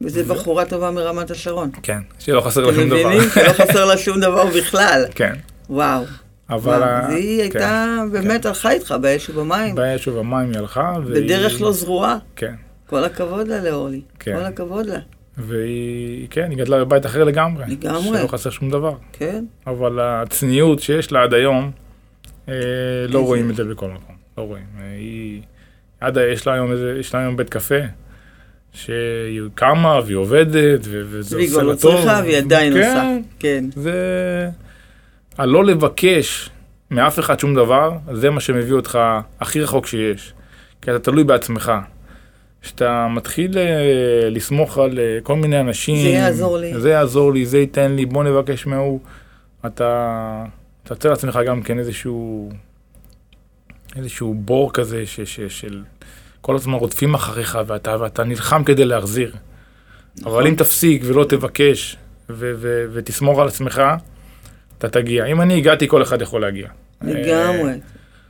וזו בחורה טובה מרמת השרון. כן, שלא חסר לה אתם שום דבר. מבינים? שלא חסר לה שום דבר בכלל. כן, וואו. אבל... ה- והיא כן. הייתה, באמת הלכה איתך באש ובמים. באש ובמים היא הלכה. והיא- בדרך לא זרועה. כן, כל הכבוד לה לאורלי. כן. כל הכבוד לה. והיא, כן, היא גדלה בבית אחר לגמרי. לגמרי. שלא חסר שום דבר. כן? אבל הצניעות שיש לה עד היום, אה, לא איזה- רואים את זה בכל מקום. לא רואים. היא... עד יש לה היום איזה, יש לה היום בית קפה, שהיא קמה והיא עובדת, וזה עושה לה לא טוב. צריכה והיא עדיין כן, עושה. כן. זה... הלא לבקש מאף אחד שום דבר, זה מה שמביא אותך הכי רחוק שיש. כי אתה תלוי בעצמך. כשאתה מתחיל אה, לסמוך על אה, כל מיני אנשים, זה יעזור לי. זה יעזור לי, זה ייתן לי, בוא נבקש מההוא. אתה יוצר לעצמך גם כן איזשהו, איזשהו בור כזה ש, ש, של כל הזמן רודפים אחריך ואתה, ואתה נלחם כדי להחזיר. אבל אם תפסיק ולא תבקש ו- ו- ותסמוך על עצמך, אתה תגיע. אם אני הגעתי, כל אחד יכול להגיע. לגמרי. אה,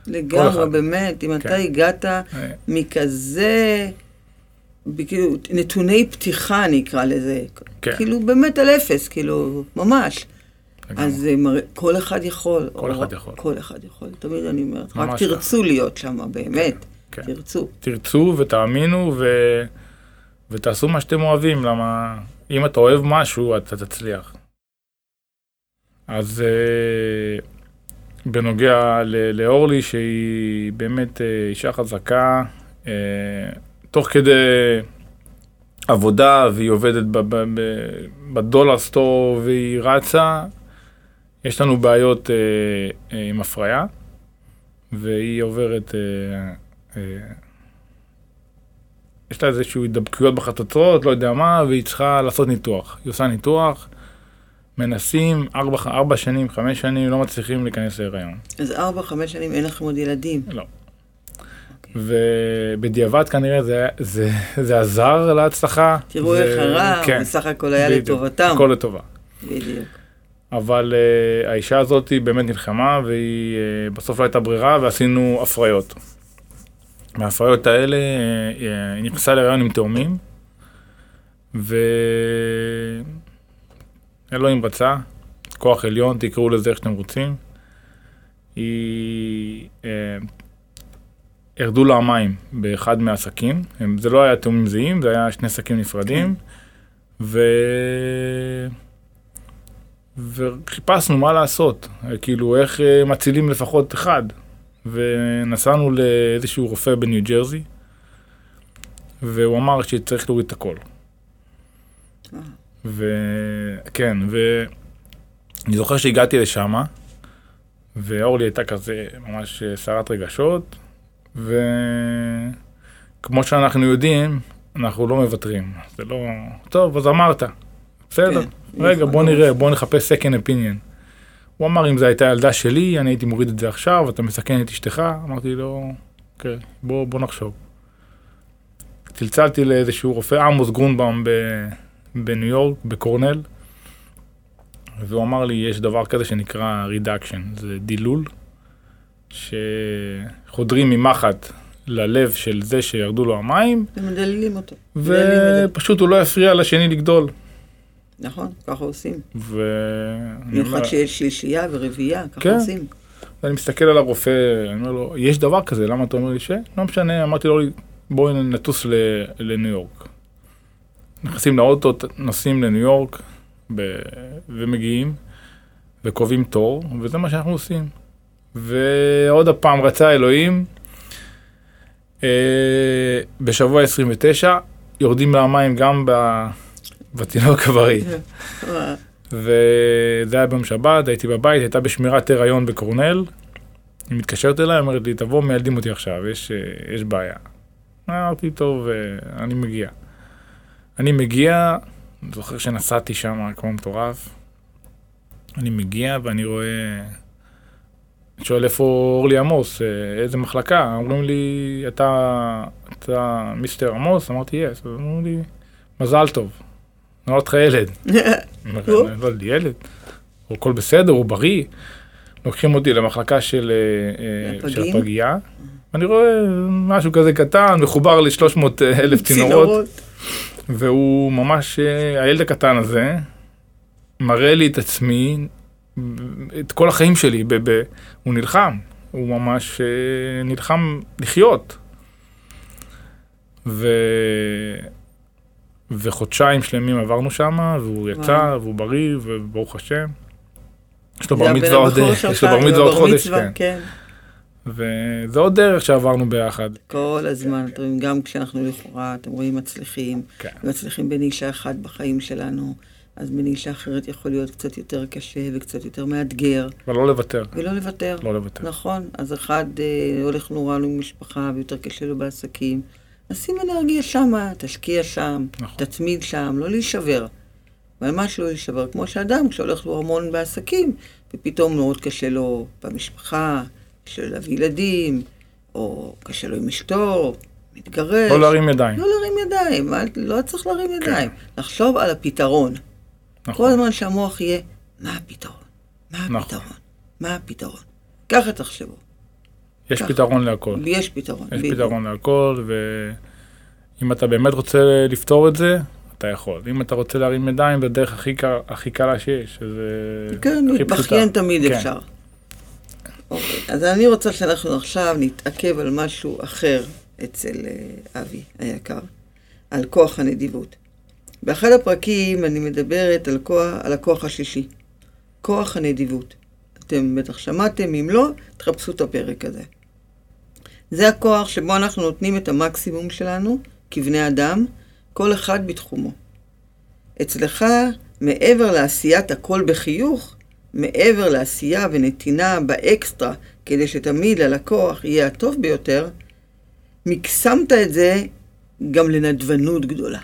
לגמרי. באמת. אם כן. אתה הגעת אה, מכזה, כאילו, נתוני פתיחה נקרא לזה. כן. כאילו, באמת על אפס, כאילו, ממש. אז מראה, כל אחד יכול. כל אחד יכול. כל אחד יכול, תמיד אני אומרת. רק תרצו להיות שם, באמת. כן. תרצו. תרצו ותאמינו ו... ותעשו מה שאתם אוהבים, למה אם אתה אוהב משהו, אתה תצליח. אז אה, בנוגע לאורלי, שהיא באמת אה, אישה חזקה, אה, תוך כדי עבודה, והיא עובדת בדולר סטור והיא רצה, יש לנו בעיות עם הפריה, והיא עוברת... יש לה איזשהו הידבקויות בחצוצרות, לא יודע מה, והיא צריכה לעשות ניתוח. היא עושה ניתוח, מנסים, ארבע, ארבע שנים, חמש שנים, לא מצליחים להיכנס להיריון. אז ארבע, חמש שנים אין לכם עוד ילדים. לא. ובדיעבד כנראה זה, זה, זה עזר להצלחה. תראו זה- איך הרע, כן, בסך הכל היה בדיוק, לטובתם. הכל לטובה. בדיוק. אבל uh, האישה הזאת היא באמת נלחמה, והיא uh, בסוף לא הייתה ברירה, ועשינו הפריות. מההפריות האלה uh, היא נכנסה להיריון עם תאומים, ואלוהים רצה, כוח עליון, תקראו לזה איך שאתם רוצים. היא... Uh, ירדו לה המים באחד מהעסקים, הם, זה לא היה תאומים זהים, זה היה שני עסקים נפרדים, ו... וחיפשנו מה לעשות, כאילו איך אה, מצילים לפחות אחד. ונסענו לאיזשהו רופא בניו ג'רזי, והוא אמר שצריך להוריד את הכל. וכן, ואני זוכר שהגעתי לשם, ואורלי הייתה כזה ממש סערת רגשות, וכמו שאנחנו יודעים, אנחנו לא מוותרים. זה לא... טוב, אז אמרת. בסדר. כן, רגע, בוא נראה, בוא נחפש second opinion. הוא אמר, אם זו הייתה ילדה שלי, אני הייתי מוריד את זה עכשיו, אתה מסכן את אשתך. אמרתי לו, אוקיי, בוא, בוא נחשוב. צלצלתי לאיזשהו רופא, עמוס גרונבאום ב, בניו יורק, בקורנל, והוא אמר לי, יש דבר כזה שנקרא רידקשן, זה דילול, שחודרים ממחט ללב של זה שירדו לו המים, ומדללים אותו. ופשוט הוא לא יפריע לשני לגדול. נכון, ככה עושים. אומר, במיוחד שיש שלישייה ורביעייה, ככה כן. עושים. ואני מסתכל על הרופא, אני אומר לו, יש דבר כזה, למה אתה אומר לי ש... לא משנה, אמרתי לו, בואי נטוס לניו יורק. נכנסים לאוטו, נוסעים לניו יורק, ב... ומגיעים, וקובעים תור, וזה מה שאנחנו עושים. ועוד הפעם רצה אלוהים, אה, בשבוע 29, יורדים מהמים גם ב... בתינוק הבריא. וזה היה ביום שבת, הייתי בבית, הייתה בשמירת הריון בקורנל. היא מתקשרת אליי, אומרת לי, תבוא, מיילדים אותי עכשיו, יש, אה, יש בעיה. אמרתי, טוב, אה, אני מגיע. אני מגיע, אני זוכר שנסעתי שם כמו מטורף. אני מגיע ואני רואה... שואל איפה אורלי עמוס, אה, איזה מחלקה? אומרים לי, אתה, אתה מיסטר עמוס? אמרתי, יס. אז אמרו לי, מזל טוב, נולד לך ילד. נולד לי ילד, הוא הכל בסדר, הוא בריא. לוקחים אותי למחלקה של, אה, אה, של הפגייה, ואני רואה משהו כזה קטן, מחובר ל-300 אלף צינורות, והוא ממש, הילד הקטן הזה, מראה לי את עצמי, את כל החיים שלי, ב- ב- הוא נלחם, הוא ממש אה, נלחם לחיות. ו... וחודשיים שלמים עברנו שם, והוא יצא, וואו. והוא בריא, וברוך השם. יש לו בר מצווה עוד, יש לו בר מצווה עוד חודש, כן. כן. וזה עוד דרך שעברנו ביחד. כל הזמן, אתם רואים, גם כשאנחנו לכאורה, אתם רואים, מצליחים, כן. מצליחים בנישה אחת בחיים שלנו. אז בנישה אחרת יכול להיות קצת יותר קשה וקצת יותר מאתגר. ולא לוותר. ולא לוותר. לא לוותר. נכון. אז אחד אה, הולך נורא לו עם משפחה ויותר קשה לו בעסקים. נשים אנרגיה שמה, תשקיע שם, נכון. תתמיד שם, לא להישבר. ממש לא להישבר. כמו שאדם, כשהולך לו המון בעסקים, ופתאום מאוד קשה לו במשפחה, קשה לו להביא ילדים, או קשה לו עם אשתו, מתגרש. לא להרים ידיים. לא להרים ידיים, לא צריך להרים כן. ידיים. כן. לחשוב על הפתרון. נכון. כל הזמן שהמוח יהיה, מה הפתרון? מה נכון. הפתרון? נכון. מה הפתרון? ככה תחשבו. יש ככה. פתרון להכל. יש פתרון. יש בדיוק. פתרון להכל, ואם אתה באמת רוצה לפתור את זה, אתה יכול. אם אתה רוצה להרים ידיים, זה הדרך הכי, הכי קלה שיש, שזה כן, להתבכיין תמיד כן. אפשר. אוקיי, אז אני רוצה שאנחנו עכשיו נתעכב על משהו אחר אצל אה, אבי היקר, על כוח הנדיבות. באחד הפרקים אני מדברת על, כוח, על הכוח השישי, כוח הנדיבות. אתם בטח שמעתם, אם לא, תחפשו את הפרק הזה. זה הכוח שבו אנחנו נותנים את המקסימום שלנו, כבני אדם, כל אחד בתחומו. אצלך, מעבר לעשיית הכל בחיוך, מעבר לעשייה ונתינה באקסטרה, כדי שתמיד ללקוח יהיה הטוב ביותר, מקסמת את זה גם לנדבנות גדולה.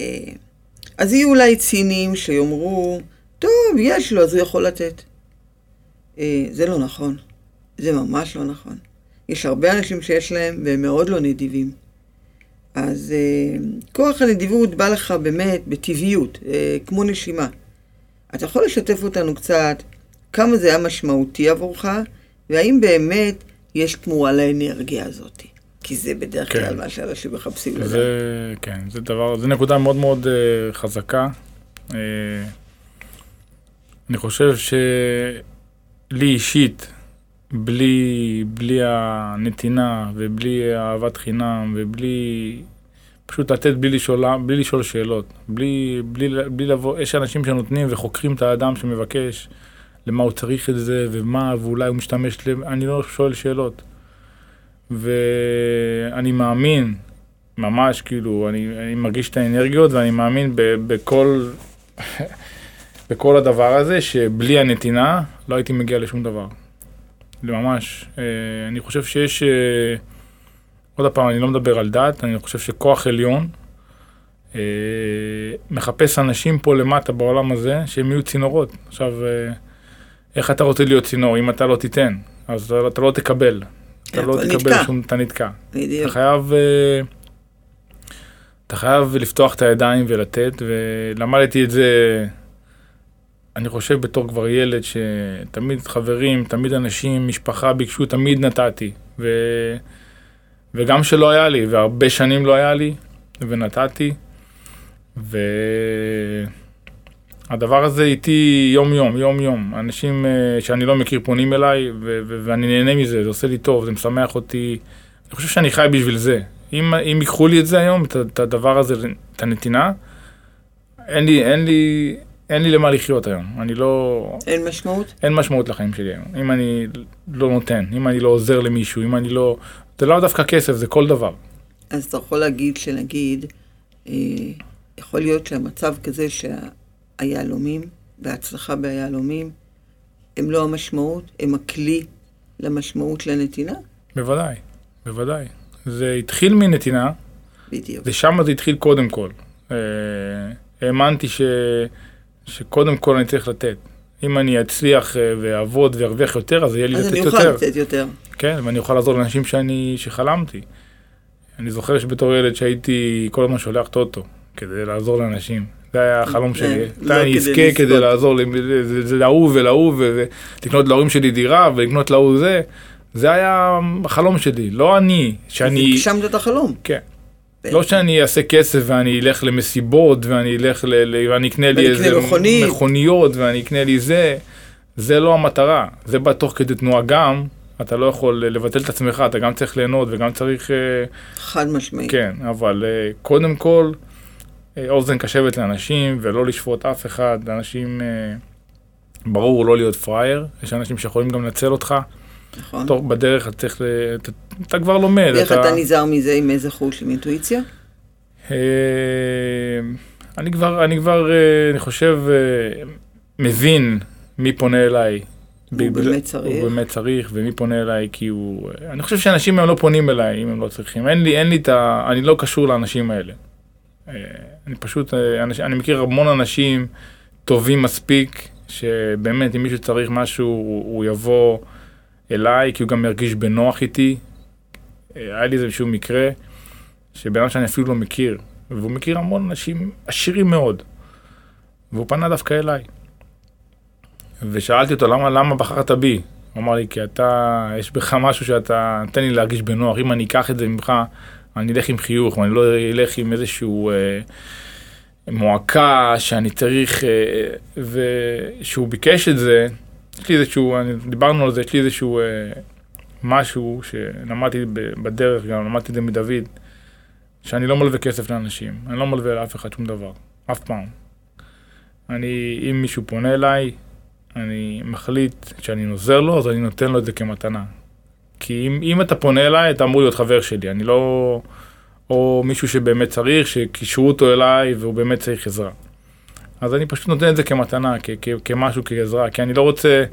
אה, אז יהיו אולי ציניים שיאמרו, טוב, יש לו, אז הוא יכול לתת. אה, זה לא נכון. זה ממש לא נכון. יש הרבה אנשים שיש להם, והם מאוד לא נדיבים. אז אה, כוח הנדיבות בא לך באמת בטבעיות, כמו נשימה. אתה יכול לשתף אותנו קצת כמה זה היה משמעותי עבורך, והאם באמת יש תמורה לאנרגיה הזאת. כי זה בדרך כלל כן. מה שאנשים מחפשים לדעת. זה, כן, זה דבר, זה נקודה מאוד מאוד uh, חזקה. Uh, אני חושב שלי אישית, בלי, בלי הנתינה ובלי אהבת חינם ובלי... פשוט לתת בלי לשאול, בלי לשאול שאלות, בלי, בלי, בלי לבוא, יש אנשים שנותנים וחוקרים את האדם שמבקש למה הוא צריך את זה ומה, ואולי הוא משתמש, אני לא שואל שאלות. ואני מאמין, ממש כאילו, אני, אני מרגיש את האנרגיות ואני מאמין ב, בכל, בכל הדבר הזה, שבלי הנתינה לא הייתי מגיע לשום דבר. ממש. אה, אני חושב שיש, אה, עוד פעם, אני לא מדבר על דת, אני חושב שכוח עליון אה, מחפש אנשים פה למטה בעולם הזה שהם יהיו צינורות. עכשיו, איך אתה רוצה להיות צינור אם אתה לא תיתן? אז אתה לא תקבל. אתה לא תקבל שום, אתה נתקע. בדיוק. אתה חייב, אה, אתה חייב לפתוח את הידיים ולתת, ולמדתי את זה, אני חושב בתור כבר ילד, שתמיד חברים, תמיד אנשים, משפחה ביקשו, תמיד נתתי. ו... וגם שלא היה לי, והרבה שנים לא היה לי, ונתתי. ו... הדבר הזה איתי יום-יום, יום-יום. אנשים uh, שאני לא מכיר פונים אליי, ו- ו- ואני נהנה מזה, זה עושה לי טוב, זה משמח אותי. אני חושב שאני חי בשביל זה. אם, אם ייקחו לי את זה היום, את, את הדבר הזה, את הנתינה, אין לי, אין לי, אין לי למה לחיות היום. אני לא... אין משמעות? אין משמעות לחיים שלי היום. אם אני לא נותן, אם אני לא עוזר למישהו, אם אני לא... זה לא דווקא כסף, זה כל דבר. אז אתה יכול להגיד שנגיד, אה, יכול להיות שהמצב כזה שה... היהלומים וההצלחה ביהלומים הם לא המשמעות, הם הכלי למשמעות לנתינה? בוודאי, בוודאי. זה התחיל מנתינה, בדיוק. ושם זה התחיל קודם כל. אה, האמנתי ש... שקודם כל אני צריך לתת. אם אני אצליח אה, ואעבוד וארוויח יותר, אז יהיה לי אז לתת אני יותר. אוכל לתת יותר. כן, ואני אוכל לעזור לאנשים שאני, שחלמתי. אני זוכר שבתור ילד שהייתי כל הזמן שולח טוטו כדי לעזור לאנשים. זה היה החלום כן, שלי. לא אני כדי אזכה כדי. לעזור זה- להוא ולהוא ולקנות להורים שלי דירה ולקנות להוא זה. זה היה החלום שלי, לא אני, שאני... הגשמת את החלום. כן. לא שאני אעשה כסף ואני אלך למסיבות ואני אלך ל... ואני אקנה לי איזה. מכוניות ואני אקנה לי זה. זה לא המטרה. זה בא תוך כדי תנועה גם. אתה לא יכול לבטל את עצמך, אתה גם צריך ליהנות וגם צריך... אה, חד משמעית. כן, אבל אה, קודם כל, אה, אוזן קשבת לאנשים ולא לשפוט אף אחד. אנשים, אה, ברור לא להיות פראייר, יש אנשים שיכולים גם לנצל אותך. נכון. תוך, בדרך אתה צריך, אתה, אתה כבר לומד. ואיך אתה נזהר מזה עם איזה חוש, עם אינטואיציה? אה, אני כבר, אני כבר, אה, אני חושב, אה, מבין מי פונה אליי. הוא באמת צריך. הוא באמת צריך, ומי פונה אליי כי הוא... אני חושב שאנשים הם לא פונים אליי אם הם לא צריכים. אין לי, אין לי את ה... אני לא קשור לאנשים האלה. אה, אני פשוט, אה, אנש, אני מכיר המון אנשים טובים מספיק, שבאמת אם מישהו צריך משהו, הוא, הוא יבוא אליי, כי הוא גם ירגיש בנוח איתי. אה, היה לי איזשהו מקרה, שבן אדם שאני אפילו לא מכיר, והוא מכיר המון אנשים עשירים מאוד, והוא פנה דווקא אליי. ושאלתי אותו, למה, למה בחרת בי? הוא אמר לי, כי אתה, יש בך משהו שאתה נותן לי להרגיש בנוח, אם אני אקח את זה ממך, אני אלך עם חיוך, ואני לא אלך עם איזשהו אה, מועקה שאני צריך, אה, ושהוא ביקש את זה, יש לי איזשהו, אני, דיברנו על זה, יש לי איזשהו אה, משהו שלמדתי בדרך, גם למדתי את זה מדוד, שאני לא מלווה כסף לאנשים, אני לא מלווה לאף אחד שום דבר, אף פעם. אני, אם מישהו פונה אליי, אני מחליט שאני עוזר לו, אז אני נותן לו את זה כמתנה. כי אם, אם אתה פונה אליי, אתה אמור להיות חבר שלי, אני לא... או מישהו שבאמת צריך, שקישרו אותו אליי והוא באמת צריך עזרה. אז אני פשוט נותן את זה כמתנה, כ- כ- כמשהו, כעזרה, כי אני לא רוצה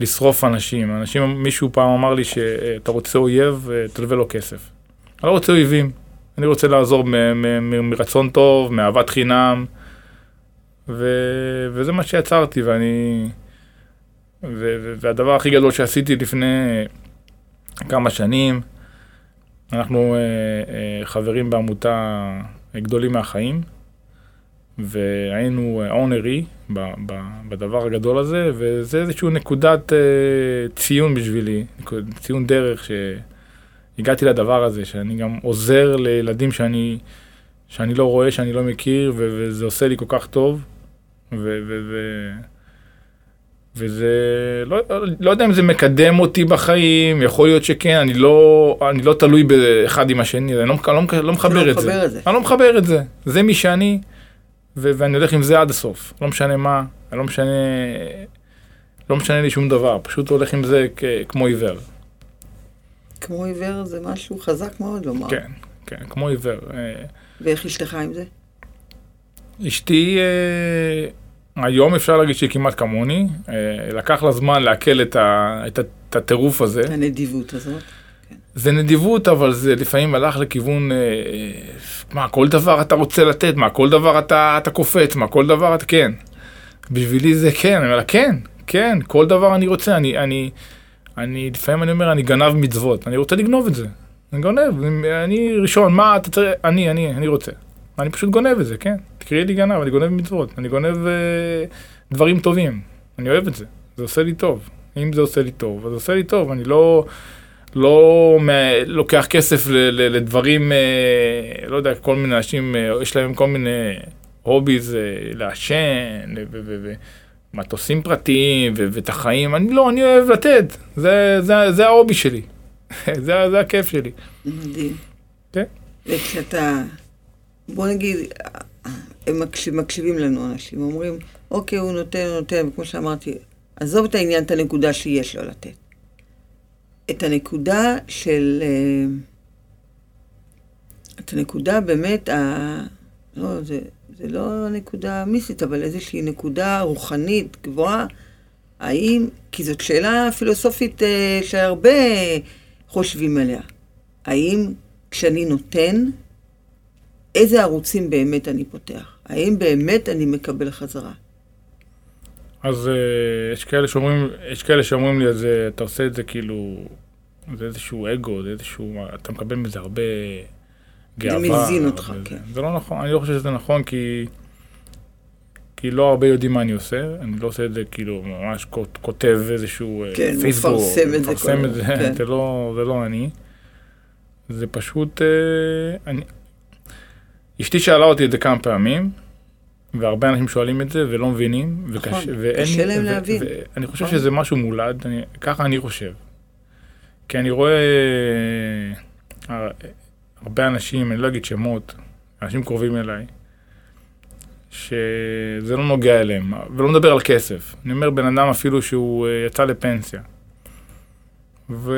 לשרוף אנשים. אנשים, מישהו פעם אמר לי שאתה רוצה אויב, אה, תלווה לו כסף. אני לא רוצה אויבים, אני רוצה לעזור מ- מ- מ- מרצון טוב, מאהבת חינם, ו... וזה מה שיצרתי, ואני... ו... ו- והדבר הכי גדול שעשיתי לפני כמה שנים, אנחנו אה, אה, חברים בעמותה גדולים מהחיים, והיינו אונרי בדבר הגדול הזה, וזה איזושהי נקודת אה, ציון בשבילי, ציון דרך שהגעתי לדבר הזה, שאני גם עוזר לילדים שאני, שאני לא רואה, שאני לא מכיר, וזה עושה לי כל כך טוב. ו- ו- ו- וזה, לא, לא יודע אם זה מקדם אותי בחיים, יכול להיות שכן, אני לא, אני לא תלוי באחד עם השני, אני לא, לא, לא, לא מחבר לא את זה. את זה. אני לא מחבר את זה, זה מי שאני, ו- ואני הולך עם זה עד הסוף, לא משנה מה, אני לא משנה, לא משנה לי שום דבר, פשוט הולך עם זה כ- כמו עיוור, כמו עיוור זה משהו חזק מאוד לומר. כן, כן, כמו עיוור. אה, ואיך אשתך עם זה? אשתי, אה, היום אפשר להגיד שהיא כמעט כמוני, אה, לקח לה זמן לעכל את, ה, את, את הטירוף הזה. הנדיבות הזאת. זה נדיבות, אבל זה לפעמים הלך לכיוון, אה, מה, כל דבר אתה רוצה לתת, מה, כל דבר אתה, אתה קופץ, מה, כל דבר אתה, כן. בשבילי זה כן, אני אומר לה, כן, כן, כל דבר אני רוצה, אני, אני, אני, לפעמים אני אומר, אני גנב מצוות, אני רוצה לגנוב את זה. אני גונב, אני ראשון, מה אתה צריך, אני, אני, אני רוצה. אני פשוט גונב את זה, כן. תקראי לי גנב, אני גונב מצוות, אני גונב אה, דברים טובים. אני אוהב את זה, זה עושה לי טוב. אם זה עושה לי טוב, אז זה עושה לי טוב, אני לא... לא לוקח כסף ל- ל- לדברים, אה, לא יודע, כל מיני אנשים, אה, יש להם כל מיני הוביז, אה, לעשן, ו- ו- ו- מטוסים פרטיים, ואת החיים, אני לא, אני אוהב לתת, זה, זה, זה ההובי שלי, זה, זה הכיף שלי. מדהים. כן. וכשאתה, בוא נגיד, הם מקשיב, מקשיבים לנו אנשים, אומרים, אוקיי, הוא נותן, הוא נותן, וכמו שאמרתי, עזוב את העניין, את הנקודה שיש לו לתת. את הנקודה של... אה, את הנקודה באמת, ה... לא, זה, זה לא נקודה מיסטית, אבל איזושהי נקודה רוחנית גבוהה. האם, כי זאת שאלה פילוסופית אה, שהרבה חושבים עליה. האם כשאני נותן, איזה ערוצים באמת אני פותח? האם באמת אני מקבל חזרה? אז אה, יש כאלה שאומרים, יש כאלה שאומרים לי, אז אה, אתה עושה את זה כאילו, זה איזשהו אגו, זה איזשהו, אתה מקבל מזה הרבה גאווה. מזין אותך, וזה. כן. זה לא נכון, אני לא חושב שזה נכון, כי, כי לא הרבה יודעים מה אני עושה, אני לא עושה את זה כאילו, ממש כות- כותב איזשהו אה, כן, פייסבוק, מפרסם את זה מפרסם את זה, היום, כן. זה לא, זה לא אני. זה פשוט, אני, אשתי שאלה אותי את זה כמה פעמים, והרבה אנשים שואלים את זה ולא מבינים, נכון, ואין קשה להם ו- להבין. ואני חושב נכון. שזה משהו מולד, אני, ככה אני חושב. כי אני רואה אה, הרבה אנשים, אני לא אגיד שמות, אנשים קרובים אליי, שזה לא נוגע אליהם, ולא מדבר על כסף. אני אומר בן אדם אפילו שהוא אה, יצא לפנסיה, וכל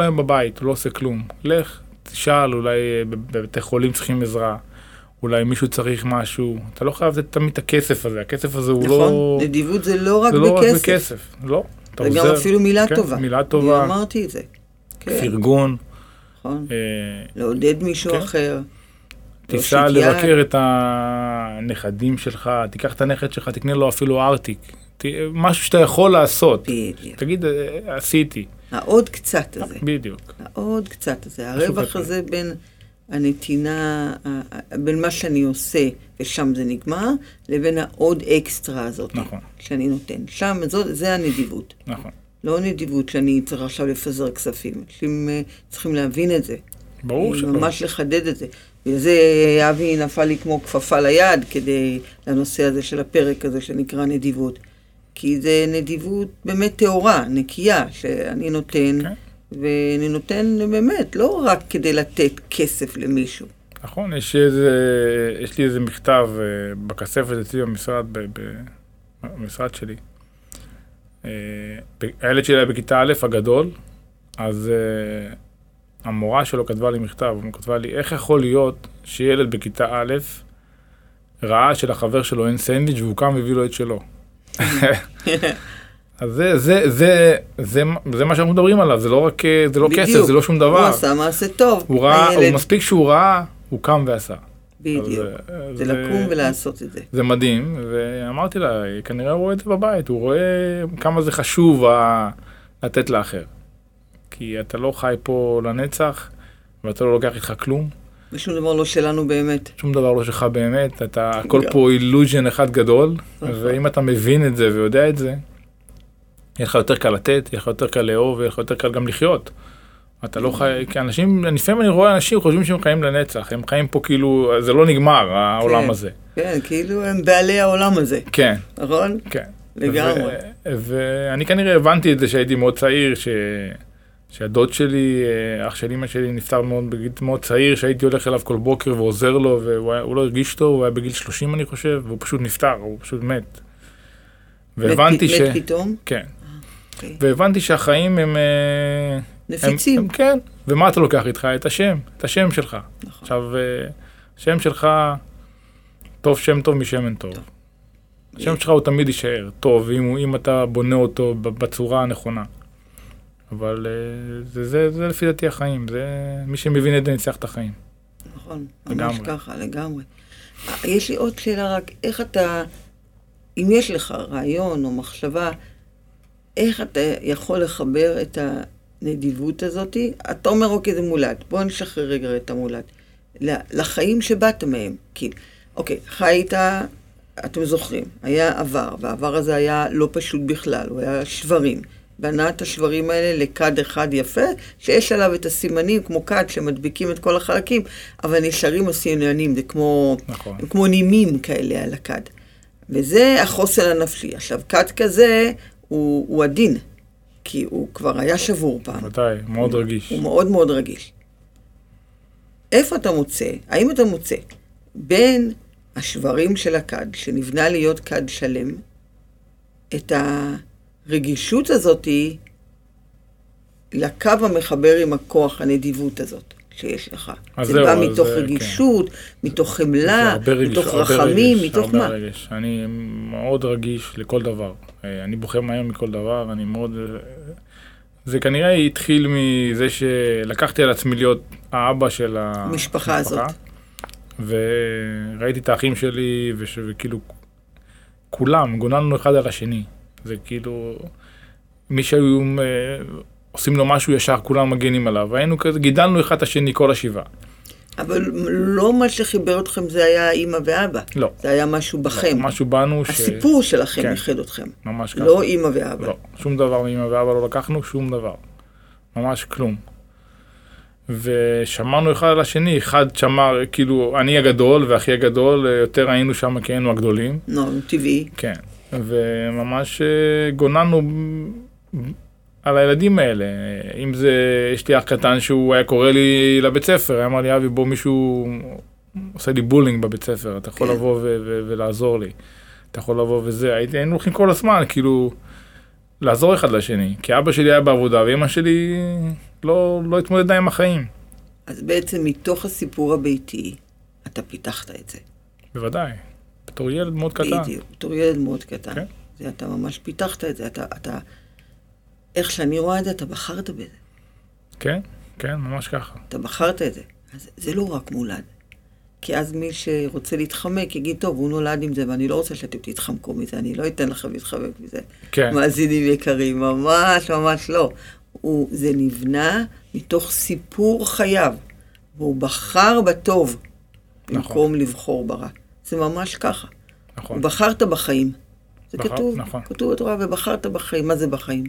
היום בבית, לא עושה כלום. לך, תשאל, אולי אה, בבתי חולים צריכים עזרה, אולי מישהו צריך משהו. אתה לא חייב לתת תמיד את הכסף הזה, הכסף הזה הוא לא... נכון? נדיבות זה לא רק זה לא רק בכסף. בכסף, לא. זה גם עוזר. אפילו מילה כן, טובה. מילה טובה. אני אמרתי את זה. כן, פרגון, נכון. אה, לעודד מישהו כן. אחר. תיסע. לבקר את הנכדים שלך, תיקח את הנכד שלך, תקנה לו אפילו ארטיק. ת- משהו שאתה יכול לעשות. בדיוק. תגיד, אה, עשיתי. העוד קצת הזה. בדיוק. העוד קצת הזה. הרווח. הזה בין הנתינה, בין מה שאני עושה, ושם זה נגמר, לבין העוד אקסטרה הזאת. נכון. שאני נותן. שם, זאת, זה הנדיבות. נכון. לא נדיבות שאני צריך עכשיו לפזר כספים. אנשים אה, צריכים להבין את זה. ברור שלא. ממש לחדד את זה. בגלל זה אבי נפל לי כמו כפפה ליד כדי, לנושא הזה של הפרק הזה שנקרא נדיבות. כי זה נדיבות באמת טהורה, נקייה, שאני נותן, כן. ואני נותן באמת, לא רק כדי לתת כסף למישהו. נכון, יש, איזה, יש לי איזה מכתב אה, בכספת אצלי במשרד, ב, ב, במשרד שלי. אה, הילד שלי היה בכיתה א', הגדול, אז אה, המורה שלו כתבה לי מכתב, היא כתבה לי, איך יכול להיות שילד בכיתה א' ראה שלחבר שלו אין סנדוויץ' והוא קם והביא לו את שלו. אז זה, זה, זה, זה, זה מה שאנחנו מדברים עליו, זה לא רק, זה לא כסף. זה לא שום הוא דבר. עשה מעשה טוב. הוא ראה, הוא מספיק שהוא ראה, הוא קם ועשה. בדיוק. אז, אה, זה לקום ולעשות את זה. זה מדהים, ואמרתי לה, כנראה הוא רואה את זה בבית, הוא רואה כמה זה חשוב ה... לתת לאחר. כי אתה לא חי פה לנצח, ואתה לא לוקח איתך כלום, ושום דבר לא שלנו באמת. שום דבר לא שלך באמת, אתה, הכל. פה אילוז'ן אחד גדול, נכון. ואם אתה מבין את זה ויודע את זה, יהיה לך יותר קל לתת, יהיה לך יותר קל לאהוב, יהיה לך יותר קל גם לחיות. אתה לא חי, כי אנשים, לפעמים אני רואה אנשים חושבים שהם חיים לנצח, הם חיים פה כאילו, זה לא נגמר, העולם כן. הזה. כן, כאילו הם בעלי העולם הזה, כן, נכון? כן. לגמרי. ואני כנראה הבנתי את זה שהייתי מאוד צעיר, ש... שהדוד שלי, אה, אח של אמא שלי נפטר מאוד בגיל מאוד צעיר, שהייתי הולך אליו כל בוקר ועוזר לו, והוא היה, לא הרגיש טוב, הוא היה בגיל 30 אני חושב, והוא פשוט נפטר, הוא פשוט מת. והבנתי מת, ש... מת פתאום? כן. אוקיי. והבנתי שהחיים הם... אה, נפיצים. הם, הם, כן, ומה אתה לוקח איתך? את השם, את השם שלך. נכון. עכשיו, אה, השם שלך, טוב שם טוב משמן טוב. השם שלך הוא תמיד יישאר טוב, אם, אתה בונה אותו בצורה הנכונה. אבל אה, זה, זה, זה לפי דעתי החיים, זה מי שמבין את זה ניצח את החיים. נכון, ממש. ככה, לגמרי. יש לי עוד שאלה רק, איך אתה, אם יש לך רעיון או מחשבה, איך אתה יכול לחבר את הנדיבות הזאתי? אתה אומר, אוקיי, זה מולד. בוא נשחרר רגע את המולד. לחיים שבאת מהם. כי, אוקיי, חיית, אתם זוכרים, היה עבר, והעבר הזה היה לא פשוט בכלל, הוא היה שברים. בנה את השברים האלה לכד אחד יפה, שיש עליו את הסימנים כמו כד שמדביקים את כל החלקים, אבל נשארים הסימנים, זה כמו, נכון. כמו נימים כאלה על הכד. וזה החוסן הנפשי. עכשיו, כד כזה הוא, הוא עדין, כי הוא כבר היה שבור פעם. ודאי, מאוד רגיש. הוא מאוד מאוד רגיש. איפה אתה מוצא, האם אתה מוצא בין השברים של הכד, שנבנה להיות כד שלם, את הרגישות הזאתי לקו המחבר עם הכוח, הנדיבות הזאת, שיש לך. זה זהו, בא מתוך אה, רגישות, מתוך זה חמלה, רגש- מתוך רחמים, רגש, מתוך מה. רגש. אני מאוד רגיש לכל דבר. אה, אני בוחר מהר מכל דבר, אני מאוד... אה, זה כנראה התחיל מזה שלקחתי על עצמי להיות האבא של המשפחה הזאת. וראיתי את האחים שלי, וש- וכאילו, כולם, גוננו אחד על השני. זה כאילו, מי שהיו אה, עושים לו משהו ישר, כולם מגנים עליו. היינו כזה, גידלנו אחד את השני כל השבעה. אבל לא מה שחיבר אתכם זה היה אימא ואבא. לא. זה היה משהו בכם. משהו בנו ש... הסיפור שלכם כן. איחד אתכם. ממש ככה. לא אימא ואבא. לא, שום דבר מאמא ואבא לא לקחנו, שום דבר. ממש כלום. ושמרנו אחד על השני, אחד שמר, כאילו, אני הגדול ואחי הגדול, יותר היינו שם כי היינו הגדולים. לא, טבעי. כן. וממש אה, גוננו על הילדים האלה. אם זה, יש לי אח קטן שהוא היה קורא לי לבית ספר, היה אמר לי, אבי, בוא מישהו עושה לי בולינג בבית ספר, אתה יכול כן. לבוא ולעזור לי. אתה יכול לבוא וזה, היינו הולכים כל הזמן, כאילו, לעזור אחד לשני. כי אבא שלי היה בעבודה, ואמא שלי לא, לא התמודדה עם החיים. אז בעצם מתוך הסיפור הביתי, אתה פיתחת את זה. בוודאי. בתור ילד מאוד קטן. בדיוק, בתור ילד מאוד קטן. כן. זה אתה ממש פיתחת את זה, אתה, אתה, איך שאני רואה את זה, אתה בחרת בזה. כן, כן, ממש ככה. אתה בחרת את זה. אז זה לא רק מולד. כי אז מי שרוצה להתחמק יגיד, טוב, הוא נולד עם זה, ואני לא רוצה שאתם תתחמקו מזה, אני לא אתן לכם להתחמק מזה. כן. מאזינים יקרים, ממש ממש לא. הוא, זה נבנה מתוך סיפור חייו, והוא בחר בטוב, נכון. במקום לבחור ברע. זה ממש ככה. נכון. בחרת בחיים. זה בחר- כתוב, נכון. כתוב בתורה, ובחרת בחיים. מה זה בחיים?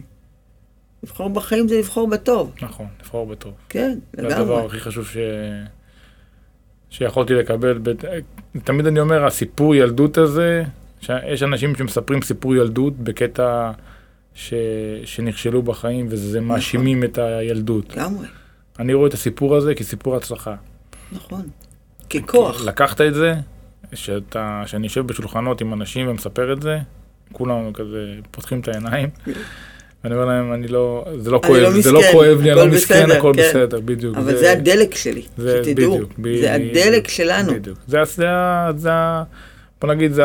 לבחור בחיים זה לבחור בטוב. נכון, לבחור בטוב. כן, זה לגמרי. הדבר הכי חשוב ש... שיכולתי לקבל. ב... תמיד אני אומר, הסיפור ילדות הזה, שיש אנשים שמספרים סיפור ילדות בקטע ש... שנכשלו בחיים וזה מאשימים את הילדות. לגמרי, אני רואה את הסיפור הזה כסיפור הצלחה. נכון. ככוח. לקחת את זה, שאתה, שאני יושב בשולחנות עם אנשים ומספר את זה, כולם כזה פותחים את העיניים. ואני אומר להם, אני לא, זה לא כואב, לא זה לא כואב לי, אני לא מסכן, הכל כן. בסדר, בדיוק. אבל זה הדלק שלי, זה שתדעו. בדיוק, בדיוק, זה הדלק שלנו. בדיוק. זה, זה, זה, בוא נגיד, זה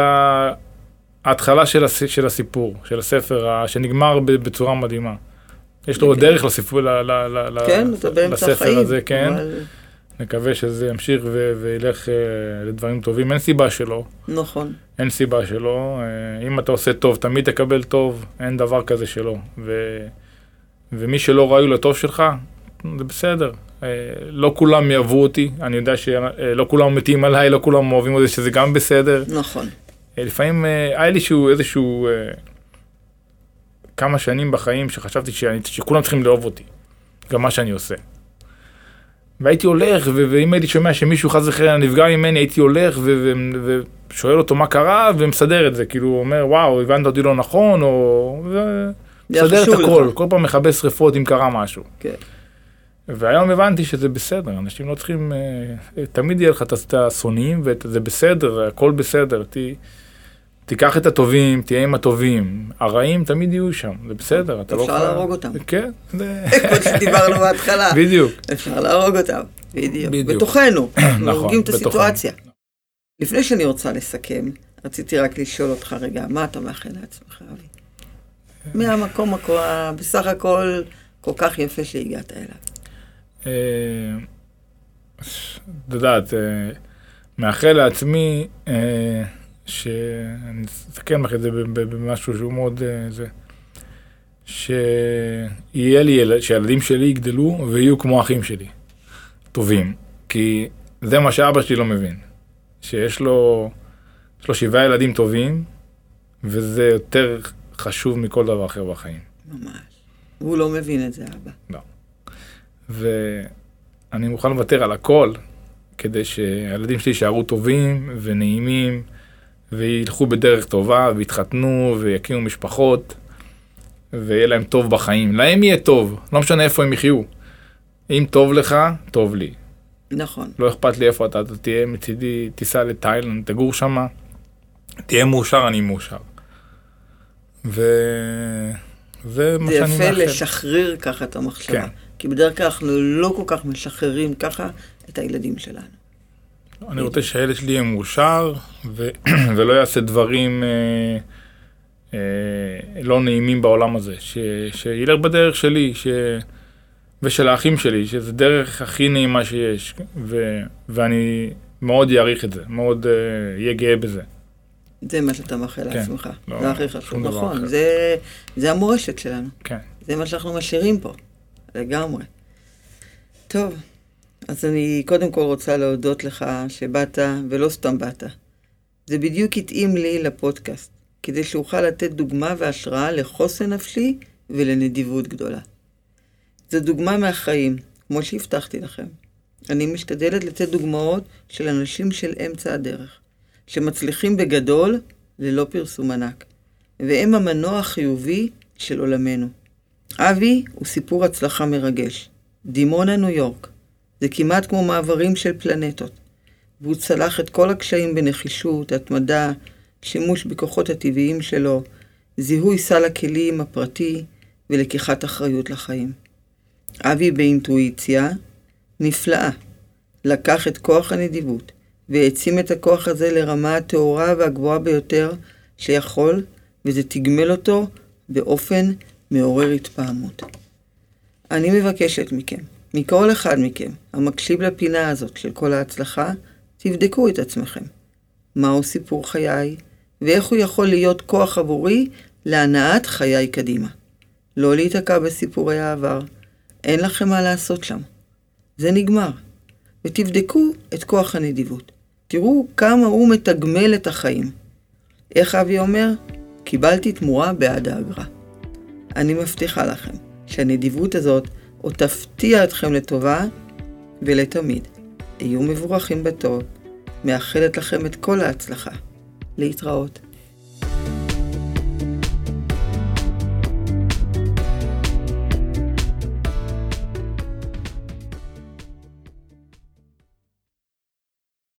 ההתחלה של, הס, של הסיפור, של הספר, שנגמר ב- בצורה מדהימה. יש לו. דרך לסיפור, ל, ל, ל, כן, לספר. הזה, כן. אבל- נקווה שזה ימשיך ו- וילך אה, לדברים טובים. אין סיבה שלא, נכון. אין סיבה שלא. אה, אם אתה עושה טוב, תמיד תקבל טוב, אין דבר כזה שלא. ו, ומי שלא ראוי לטוב שלך, זה בסדר. אה, לא כולם יאהבו אותי, אני יודע שלא כולם מתים עליי, לא כולם אוהבים אותי, שזה גם בסדר. נכון. אה, לפעמים אה, היה לי שהוא איזשהו אה, כמה שנים בחיים שחשבתי שאני, שכולם צריכים לאהוב אותי, גם מה שאני עושה. והייתי הולך, ו- ואם הייתי שומע שמישהו חס וחלילה נפגע ממני, הייתי הולך ושואל אותו מה קרה, ומסדר את זה, כאילו הוא אומר, וואו, הבנת אותי לא נכון, או... מסדר את הכל, לך. כל פעם מכבה שרפות אם קרה משהו. כן. והיום הבנתי שזה בסדר, אנשים לא צריכים, אה, תמיד יהיה לך את- השונאים, וזה בסדר, הכל בסדר. ת, תיקח את הטובים, תהיה עם הטובים. הרעים תמיד יהיו שם, זה בסדר, אתה לא אפשר להרוג אותם. כן, זה... כמו שדיברנו בהתחלה. בדיוק. אפשר להרוג אותם. בדיוק. בתוכנו. אנחנו נכון, הורגים את. הסיטואציה. לפני שאני רוצה לסכם, רציתי רק לשאול אותך רגע, מה אתה מאחל לעצמך, אבי? מהמקום בסך הכל כל כך יפה שהגעת אליו. אה, את יודעת, אה, מאחל לעצמי אה, שאני אסכם לך את זה במשהו שהוא מאוד אה, זה, שיהיה לי, ילד- שהילדים שלי יגדלו ויהיו כמו אחים שלי, טובים, כי זה מה שאבא שלי לא מבין, שיש לו, יש לו שבעה ילדים טובים, וזה יותר חשוב מכל דבר אחר בחיים. ממש. הוא לא מבין את זה, אבא. ואני מוכן לוותר על הכל כדי שהילדים שלי יישארו טובים ונעימים וילכו בדרך טובה ויתחתנו ויקימו משפחות ויהיה להם טוב בחיים. להם יהיה טוב, לא משנה איפה הם יחיו. אם טוב לך, טוב לי. נכון. לא אכפת לי איפה אתה, אתה תהיה מצידי, תיסע לתאילנד, תגור שם, תהיה מאושר, אני מאושר. זה מה זה שאני יפה מאחל. לשחרר ככה את המחשבה. כן. כי בדרך כלל אנחנו לא כל כך משחררים ככה את הילדים שלנו. אני רוצה שהילד שלי יהיה מאושר, ו- ולא יעשה דברים אה, אה, לא נעימים בעולם הזה. ש- שילך בדרך שלי, ש... ושל האחים שלי, שזה דרך הכי נעימה שיש. ו- ואני מאוד אעריך את זה, מאוד אה, אהיה גאה בזה. זה מה שאתה מאחל כן, לעצמך. לא, זה הכי חשוב. נכון. זה, זה המורשת שלנו. כן. זה מה שאנחנו משאירים פה. לגמרי. טוב, אז אני קודם כל רוצה להודות לך שבאת, ולא סתם באת. זה בדיוק התאים לי לפודקאסט, כדי שאוכל לתת דוגמה והשראה לחוסן נפשי ולנדיבות גדולה. זו דוגמה מהחיים, כמו שהבטחתי לכם. אני משתדלת לתת דוגמאות של אנשים של אמצע הדרך, שמצליחים בגדול ללא פרסום ענק, והם המנוע החיובי של עולמנו. אבי הוא סיפור הצלחה מרגש. דימונה, ניו יורק. זה כמעט כמו מעברים של פלנטות. והוא צלח את כל הקשיים בנחישות, התמדה, שימוש בכוחות הטבעיים שלו, זיהוי סל הכלים הפרטי ולקיחת אחריות לחיים. אבי באינטואיציה נפלאה. לקח את כוח הנדיבות והעצים את הכוח הזה לרמה הטהורה והגבוהה ביותר שיכול, וזה תגמל אותו באופן מעורר התפעמות. אני מבקשת מכם, מכל אחד מכם, המקשיב לפינה הזאת של כל ההצלחה, תבדקו את עצמכם. מהו סיפור חיי, ואיך הוא יכול להיות כוח עבורי להנעת חיי קדימה. לא להיתקע בסיפורי העבר, אין לכם מה לעשות שם. זה נגמר. ותבדקו את כוח הנדיבות. תראו כמה הוא מתגמל את החיים. איך אבי אומר? קיבלתי תמורה בעד האגרה. אני מבטיחה לכם שהנדיבות הזאת עוד תפתיע אתכם לטובה ולתמיד. היו מבורכים בטוב, מאחלת לכם את כל ההצלחה. להתראות.